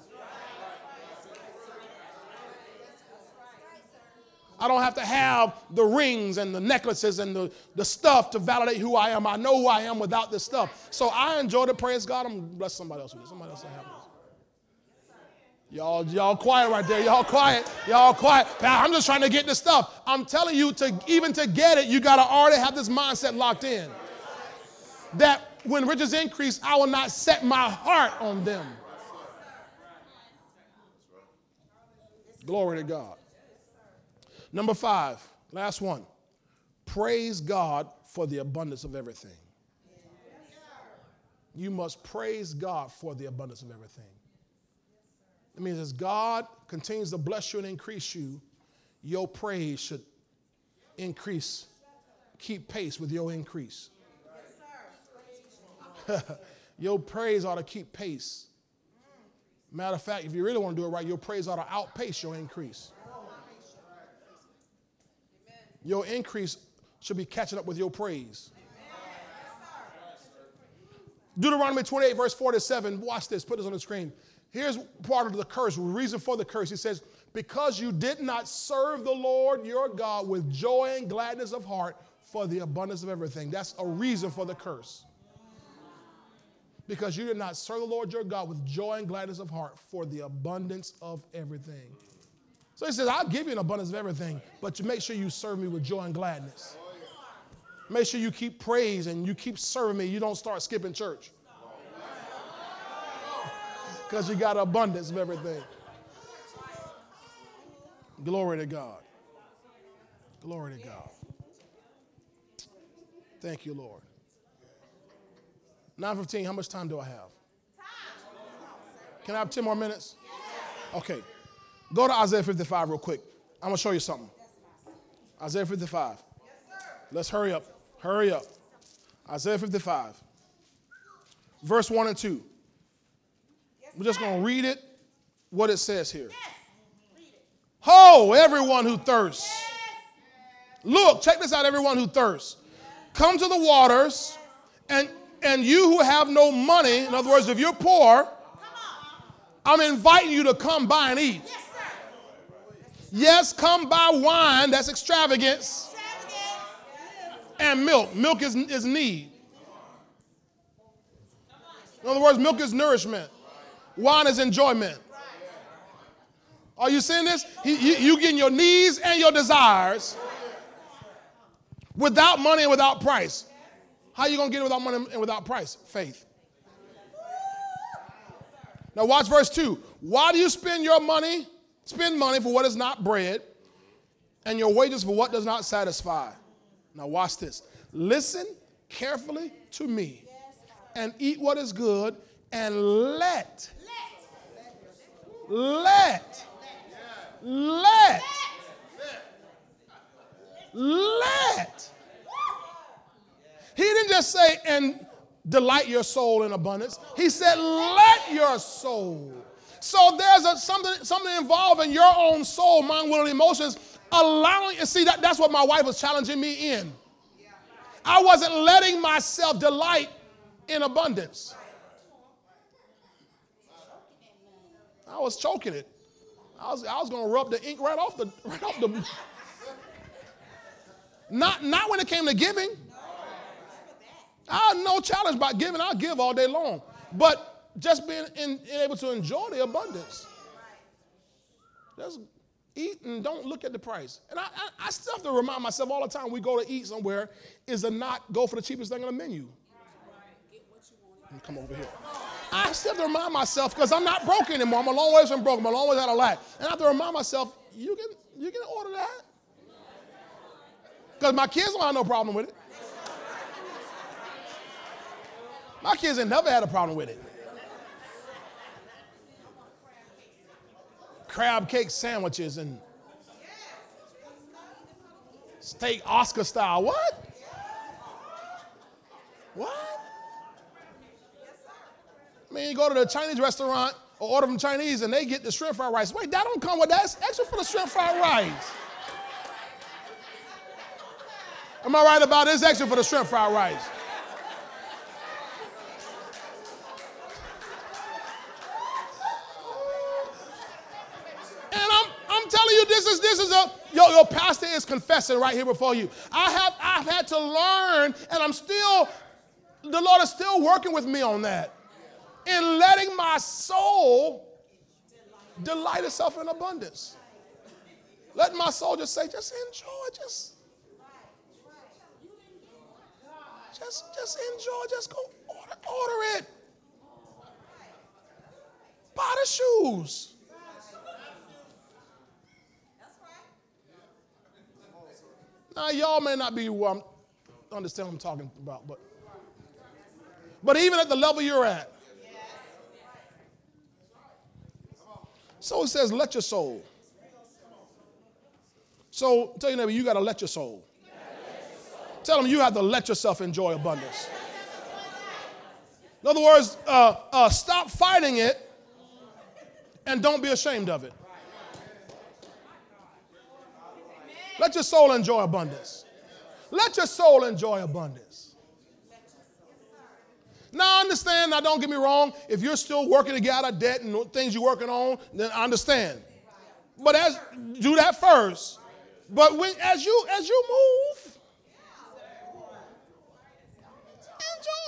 I don't have to have the rings and the necklaces and the, the stuff to validate who I am. I know who I am without this stuff. So I enjoy the praise God. I'm bless somebody else with it. Somebody else have this. Y'all, y'all quiet right there. Y'all quiet. Y'all quiet. I'm just trying to get this stuff. I'm telling you, to even to get it, you gotta already have this mindset locked in. That when riches increase, I will not set my heart on them. Glory to God. Number five, last one. Praise God for the abundance of everything. You must praise God for the abundance of everything. It means as God continues to bless you and increase you, your praise should increase, keep pace with your increase. your praise ought to keep pace. Matter of fact, if you really want to do it right, your praise ought to outpace your increase. Your increase should be catching up with your praise. Deuteronomy 28, verse 47. Watch this, put this on the screen. Here's part of the curse, reason for the curse. He says, Because you did not serve the Lord your God with joy and gladness of heart for the abundance of everything. That's a reason for the curse. Because you did not serve the Lord your God with joy and gladness of heart for the abundance of everything. So he says, I'll give you an abundance of everything, but you make sure you serve me with joy and gladness. Make sure you keep praise and you keep serving me. You don't start skipping church. Because you got abundance of everything. Glory to God. Glory to God. Thank you, Lord. 9.15, how much time do I have? Can I have 10 more minutes? Okay. Go to Isaiah 55 real quick. I'm going to show you something. Isaiah 55. Let's hurry up. Hurry up. Isaiah 55, verse 1 and 2. We're just going to read it, what it says here. Ho, everyone who thirsts. Look, check this out, everyone who thirsts. Come to the waters, and, and you who have no money, in other words, if you're poor, I'm inviting you to come by and eat. Yes, come buy wine, that's extravagance. And milk. Milk is, is need. In other words, milk is nourishment, wine is enjoyment. Are you seeing this? You, you getting your needs and your desires without money and without price. How you gonna get it without money and without price? Faith. Now watch verse 2. Why do you spend your money Spend money for what is not bread, and your wages for what does not satisfy. Now, watch this. Listen carefully to me and eat what is good, and let let, let, let. He didn't just say, and delight your soul in abundance. He said, let your soul. So there's a, something, something involved in your own soul, mind, will, and emotions, allowing, see, that, that's what my wife was challenging me in. I wasn't letting myself delight in abundance. I was choking it. I was, I was going to rub the ink right off the, right off the. Not, not when it came to giving. I have no challenge about giving. I'll give all day long. But just being in, able to enjoy the abundance. Just eat and don't look at the price. And I, I, I, still have to remind myself all the time we go to eat somewhere is to not go for the cheapest thing on the menu. Come over here. I still have to remind myself because I'm not broke anymore. I'm a long ways from broke. I'm a long ways out of lack. And I have to remind myself, you can you can order that. Because my kids don't have no problem with it. My kids ain't never had a problem with it. Crab cake sandwiches and steak Oscar style. What? What? I mean, you go to the Chinese restaurant or order from Chinese and they get the shrimp fried rice. Wait, that don't come with that. Extra for the shrimp fried rice. Am I right about this? Extra for the shrimp fried rice. This is this is a your, your pastor is confessing right here before you. I have I've had to learn, and I'm still the Lord is still working with me on that. In letting my soul delight itself in abundance. Let my soul just say, just enjoy, just, just, just enjoy, just go order, order it. Buy the shoes. Now, y'all may not be where I'm, understand what I'm talking about, but, but even at the level you're at. So it says, let your soul. So tell your neighbor, you got to let your soul. Tell them you have to let yourself enjoy abundance. In other words, uh, uh, stop fighting it and don't be ashamed of it. Let your soul enjoy abundance. Let your soul enjoy abundance. Now, I understand. Now, don't get me wrong. If you're still working to get out of debt and things you're working on, then I understand. But as do that first. But when as you as you move,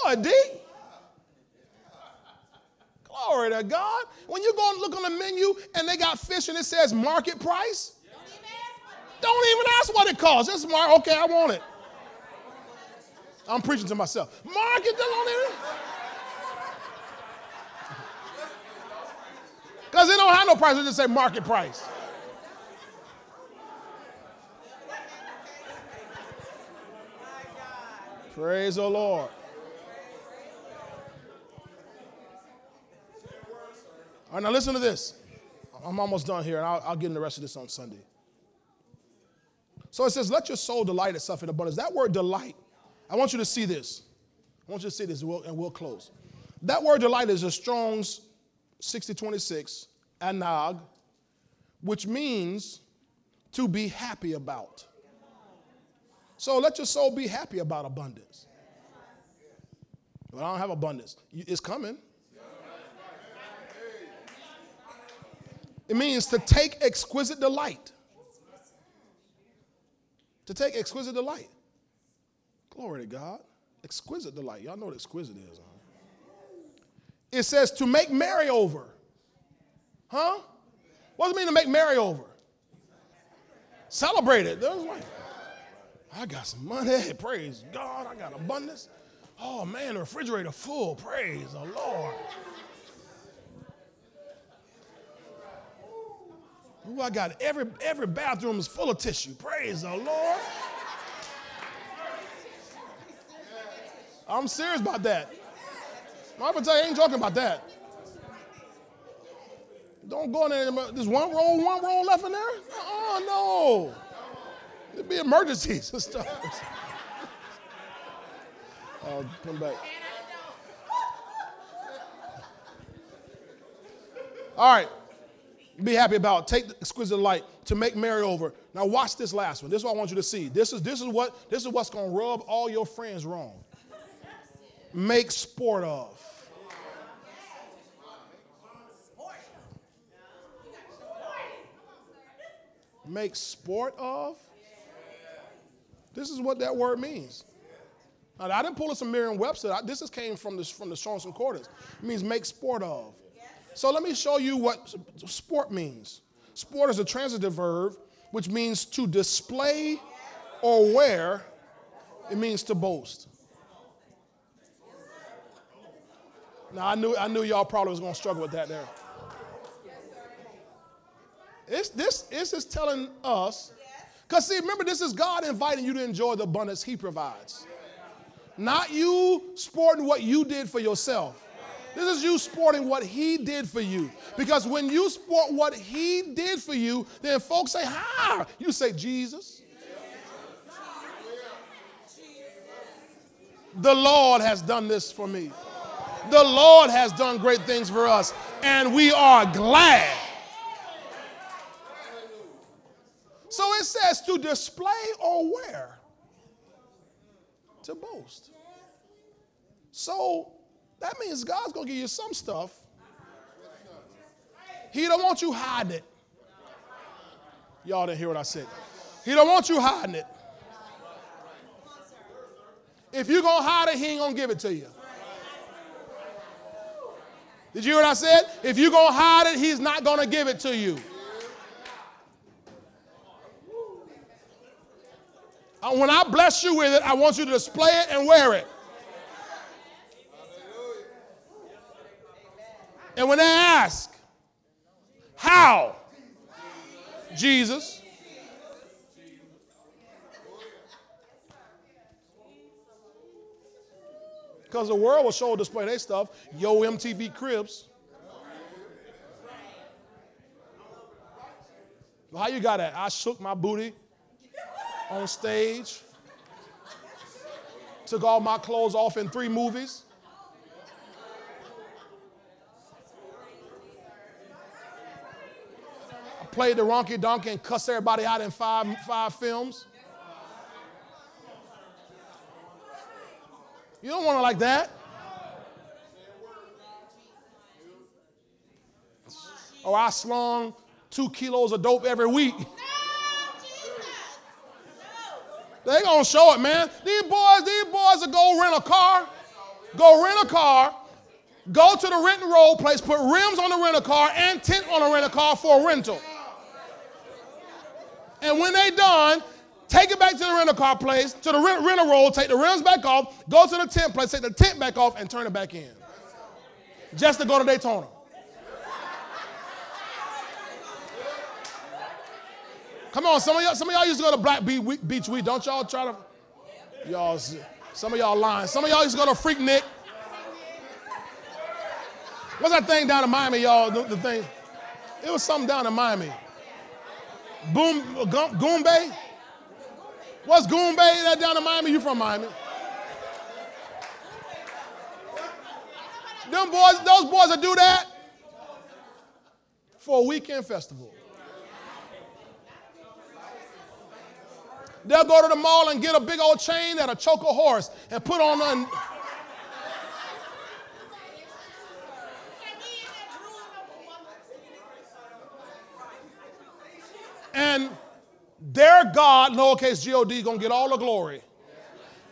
enjoy, D. Glory to God. When you go and look on the menu and they got fish and it says market price, don't even ask what it costs. It's mark, okay, I want it. I'm preaching to myself. Mark it. Because they don't have no price, they just say market price. Praise the Lord. All right, now listen to this. I'm almost done here, and I'll, I'll get in the rest of this on Sunday. So it says, let your soul delight itself in abundance. That word delight, I want you to see this. I want you to see this, and we'll, and we'll close. That word delight is a Strong's 6026, anag, which means to be happy about. So let your soul be happy about abundance. But I don't have abundance. It's coming. It means to take exquisite delight to take exquisite delight. Glory to God. Exquisite delight. Y'all know what exquisite is. Huh? It says to make merry over. Huh? What does it mean to make merry over? Celebrate it. Like, I got some money. Praise God. I got abundance. Oh man, the refrigerator full. Praise the Lord. Ooh, I got every every bathroom is full of tissue. Praise the Lord. I'm serious about that. My tell you, I ain't joking about that. Don't go in there. There's one roll, one roll left in there. Oh no! There'd be emergencies and stuff. I'll uh, come back. All right. Be happy about. Take the exquisite light to make merry over. Now watch this last one. This is what I want you to see. This is this is what this is what's gonna rub all your friends wrong. Make sport of. Make sport of. This is what that word means. Now, I didn't pull this from Merriam-Webster. This is came from the from the Strong's Concordance. It means make sport of. So let me show you what sport means. Sport is a transitive verb, which means to display or wear. It means to boast. Now I knew I knew y'all probably was to struggle with that there. It's, this, this is telling us, because see, remember, this is God inviting you to enjoy the abundance He provides. Not you sporting what you did for yourself. This is you sporting what he did for you. Because when you sport what he did for you, then folks say, "Ha!" You say, Jesus. The Lord has done this for me. The Lord has done great things for us, and we are glad. So it says to display or wear, to boast. So that means God's going to give you some stuff. He don't want you hiding it. Y'all didn't hear what I said. He don't want you hiding it. If you're going to hide it, he ain't going to give it to you. Did you hear what I said? If you're going to hide it, he's not going to give it to you. Uh, when I bless you with it, I want you to display it and wear it. And when they ask, how? Jesus. Because the world will show display their stuff. Yo MTV Cribs. How you got that? I shook my booty on stage. Took all my clothes off in three movies. Played the ronky donkey and cussed everybody out in five, five films. You don't want it like that. Or I slung two kilos of dope every week. They gonna show it, man. These boys, these boys will go rent a car, go rent a car, go to the rent and roll place, put rims on the rental car and tent on the rental car for a rental. And when they done, take it back to the rental car place, to the rent, rental roll, take the rims back off, go to the tent place, take the tent back off, and turn it back in. Just to go to Daytona. Come on, some of y'all, some of y'all used to go to Black Beach Week. Don't y'all try to, y'all, some of y'all lying. Some of y'all used to go to Freak Freaknik. What's that thing down in Miami, y'all? The, the thing. It was something down in Miami. Boom, Goombay? What's Goombay? That down in Miami? You from Miami? Them boys, those boys that do that for a weekend festival. They'll go to the mall and get a big old chain that'll choke a horse and put on. And their God, lowercase G-O-D, gonna get all the glory.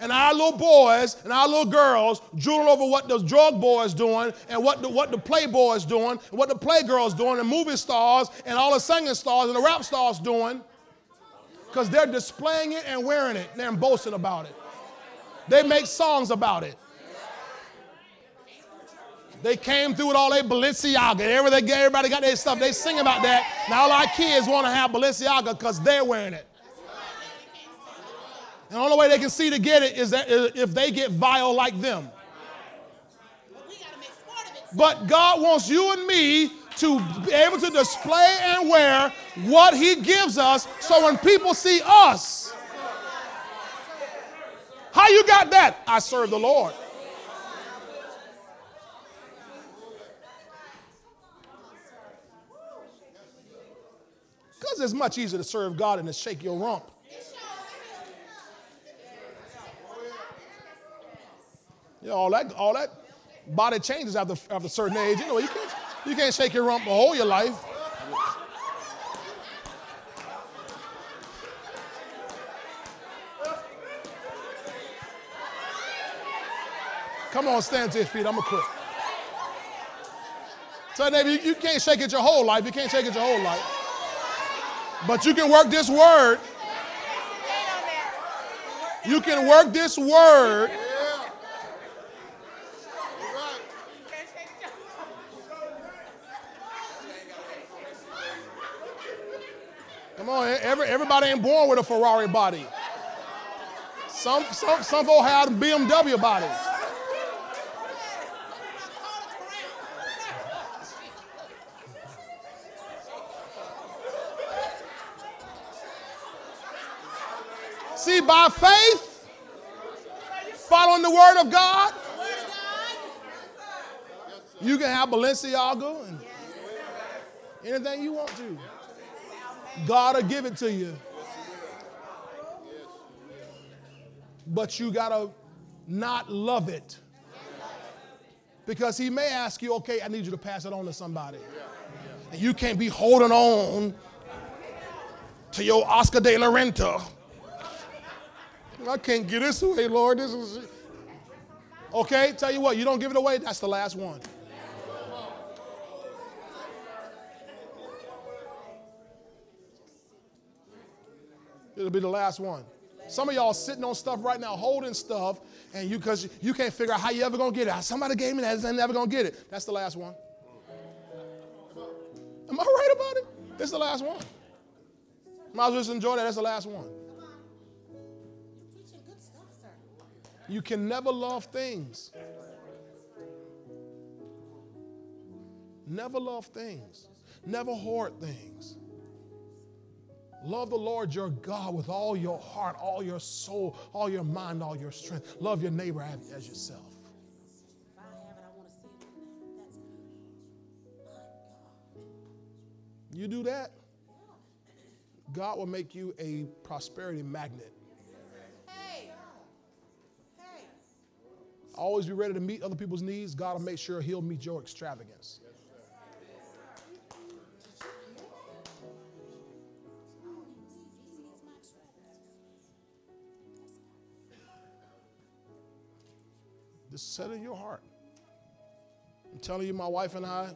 And our little boys and our little girls drooling over what the drug boys doing and what the, what the playboys doing and what the playgirls doing and movie stars and all the singing stars and the rap stars doing because they're displaying it and wearing it. They're boasting about it. They make songs about it. They came through with all their Balenciaga. Everybody got their stuff. They sing about that. Now all our kids want to have Balenciaga because they're wearing it. And the only way they can see to get it is that if they get vile like them. But God wants you and me to be able to display and wear what He gives us so when people see us, how you got that? I serve the Lord. Because it's much easier to serve God than to shake your rump. Know, all that, all that body changes after, after a certain age. You know, you can't, you can't shake your rump all your life. Come on, stand to your feet. I'm going to quit. Your neighbor, you, you can't shake it your whole life. You can't shake it your whole life. But you can work this word. You can work this word. Come on, every, everybody ain't born with a Ferrari body. Some, some, some folks have BMW bodies. See, by faith, following the word of God, you can have Balenciaga and anything you want to. God will give it to you. But you got to not love it. Because he may ask you, okay, I need you to pass it on to somebody. And you can't be holding on to your Oscar de la Renta. I can't get this away, Lord. This is okay. Tell you what, you don't give it away. That's the last one. It'll be the last one. Some of y'all sitting on stuff right now, holding stuff, and you because you can't figure out how you ever gonna get it. Ah, somebody gave me that, I'm never gonna get it. That's the last one. Am I right about it? This is the last one. Might as well just enjoy that. That's the last one. You can never love things. Never love things. Never hoard things. Love the Lord your God with all your heart, all your soul, all your mind, all your strength. Love your neighbor as yourself. You do that, God will make you a prosperity magnet. Always be ready to meet other people's needs. God will make sure He'll meet your extravagance. Just set in your heart. I'm telling you, my wife and I,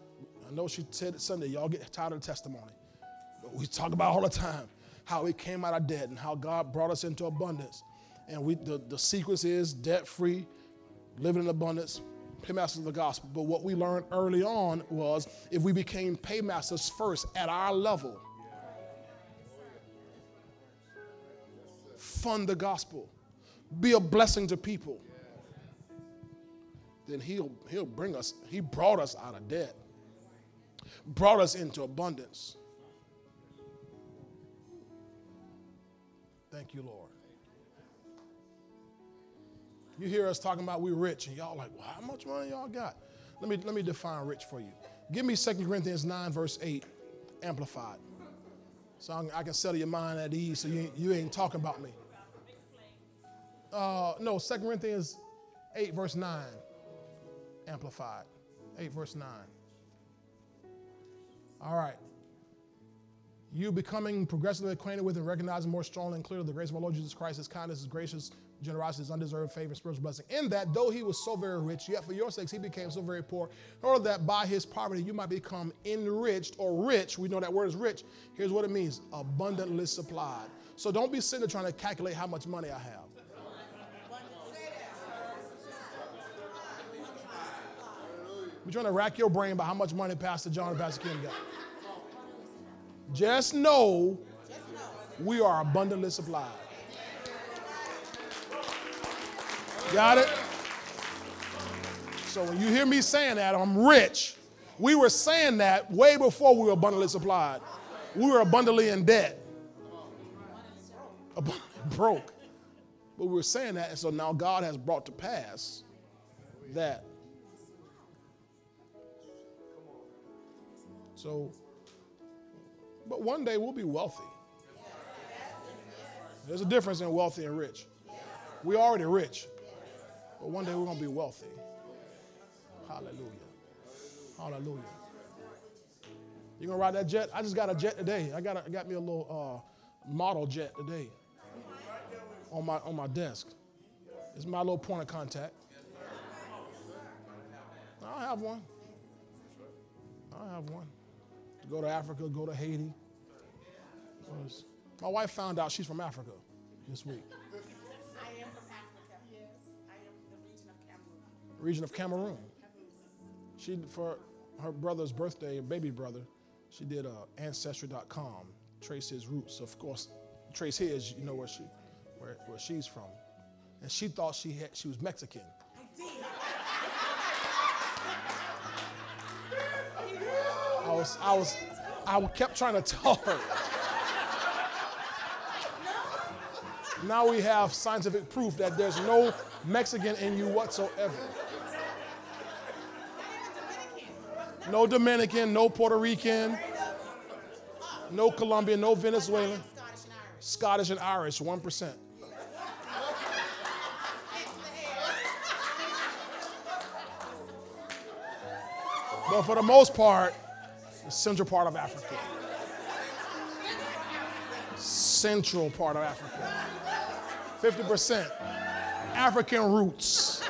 I know she said it Sunday, y'all get tired of the testimony. We talk about all the time how we came out of debt and how God brought us into abundance. And we the, the sequence is debt free, living in abundance, paymasters of the gospel. But what we learned early on was if we became paymasters first at our level, fund the gospel, be a blessing to people, then he'll, he'll bring us, he brought us out of debt, brought us into abundance. Thank you, Lord. You hear us talking about we're rich, and y'all like, well, how much money y'all got? Let me, let me define rich for you. Give me 2 Corinthians 9, verse 8, amplified. So I can settle your mind at ease so you you ain't talking about me. Uh, no, 2 Corinthians 8, verse 9, amplified. 8, verse 9. All right. You becoming progressively acquainted with and recognizing more strongly and clearly the grace of our Lord Jesus Christ, his kindness, his gracious generosity, is undeserved favor, spiritual blessing. In that, though he was so very rich, yet for your sakes he became so very poor, in order that by his poverty you might become enriched or rich. We know that word is rich. Here's what it means abundantly supplied. So don't be sitting there trying to calculate how much money I have. You're trying to rack your brain about how much money Pastor John and Pastor Kim got. Just know we are abundantly supplied. Got it? So when you hear me saying that, I'm rich, We were saying that way before we were abundantly supplied. We were abundantly in debt, abundantly broke. But we were saying that, and so now God has brought to pass that. So, but one day we'll be wealthy. There's a difference in wealthy and rich. We're already rich, but one day we're going to be wealthy. Hallelujah. Hallelujah. You gonna ride that jet? I just got a jet today. I got got me a little uh, model jet today on my on my desk. It's my little point of contact. I have one. I have one. To go to Africa, go to Haiti. My wife found out she's from Africa this week. Region of Cameroon. She for her brother's birthday, baby brother, she did uh, ancestry.com, trace his roots. Of course, trace his, you know where she where, where she's from. And she thought she had she was Mexican. I did. I was I was I kept trying to tell her. Now we have scientific proof that there's no Mexican in you whatsoever. No Dominican, no Puerto Rican, no Colombian, no Venezuelan. Scottish and Irish. Scottish and Irish, 1%. But for the most part, the central part of Africa. Central part of Africa. 50% African roots.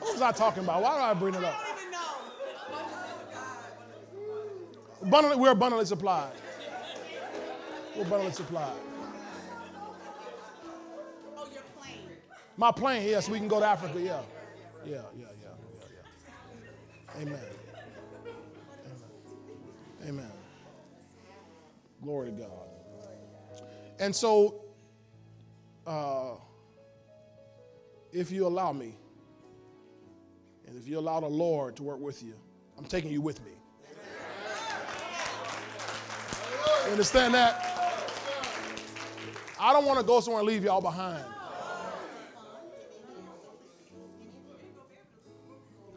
What was I talking about? Why did I bring it up? We're abundantly supplied. We're abundantly supplied. Oh. My plane, yes, we can go to Africa, yeah. Yeah, yeah, yeah, yeah, yeah. Amen. Amen. Amen. Glory to God. And so, uh, if you allow me, and if you allow the Lord to work with you, I'm taking you with me. You understand that? I don't want to go somewhere and leave y'all behind.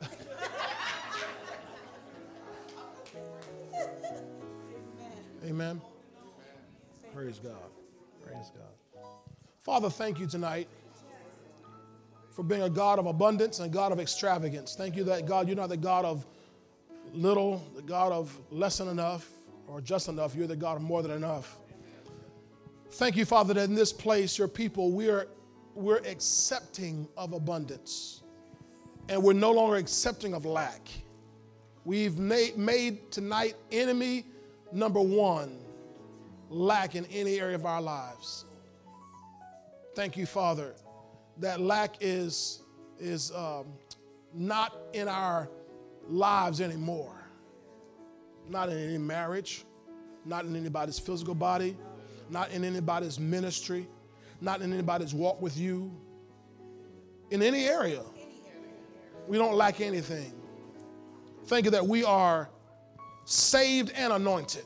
Amen. Praise God. Praise God. Father, thank you tonight for being a God of abundance and God of extravagance. Thank you that, God, you're not the God of little, the God of less than enough or just enough. You're the God of more than enough. Thank you, Father, that in this place, your people, we're, we're accepting of abundance and we're no longer accepting of lack. We've made, made tonight enemy number one lack in any area of our lives. Thank you, Father, that lack is, is um, not in our lives anymore. Not in any marriage, not in anybody's physical body, not in anybody's ministry, not in anybody's walk with you. In any area, we don't lack anything. Thank you that we are saved and anointed,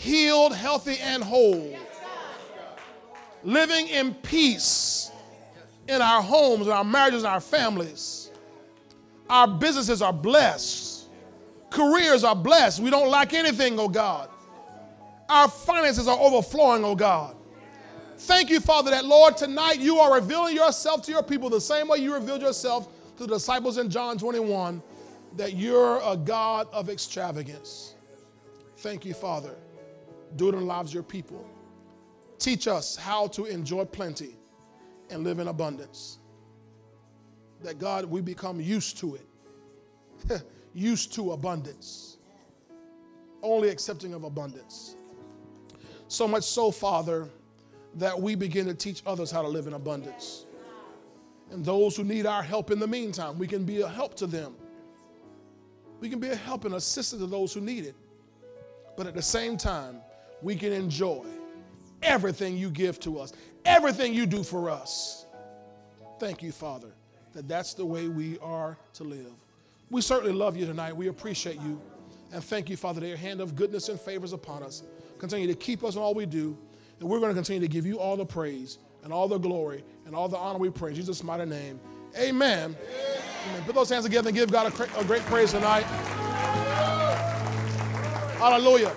healed, healthy, and whole, living in peace in our homes, in our marriages, in our families. Our businesses are blessed, careers are blessed. We don't lack anything, oh God. Our finances are overflowing, oh God. Thank you, Father, that Lord, tonight you are revealing yourself to your people the same way you revealed yourself to the disciples in John 21 that you're a God of extravagance. Thank you, Father. Do it in the lives of your people. Teach us how to enjoy plenty and live in abundance. That God, we become used to it, used to abundance, only accepting of abundance. So much so, Father, that we begin to teach others how to live in abundance. And those who need our help in the meantime, we can be a help to them. We can be a help and assistance to those who need it. But at the same time, we can enjoy everything you give to us, everything you do for us. Thank you, Father, that that's the way we are to live. We certainly love you tonight. We appreciate you. And thank you, Father, that your hand of goodness and favors upon us. Continue to keep us in all we do. And we're going to continue to give you all the praise and all the glory and all the honor we pray. In Jesus' mighty name. Amen. Amen. Put those hands together and give God a, a great praise tonight. Hallelujah.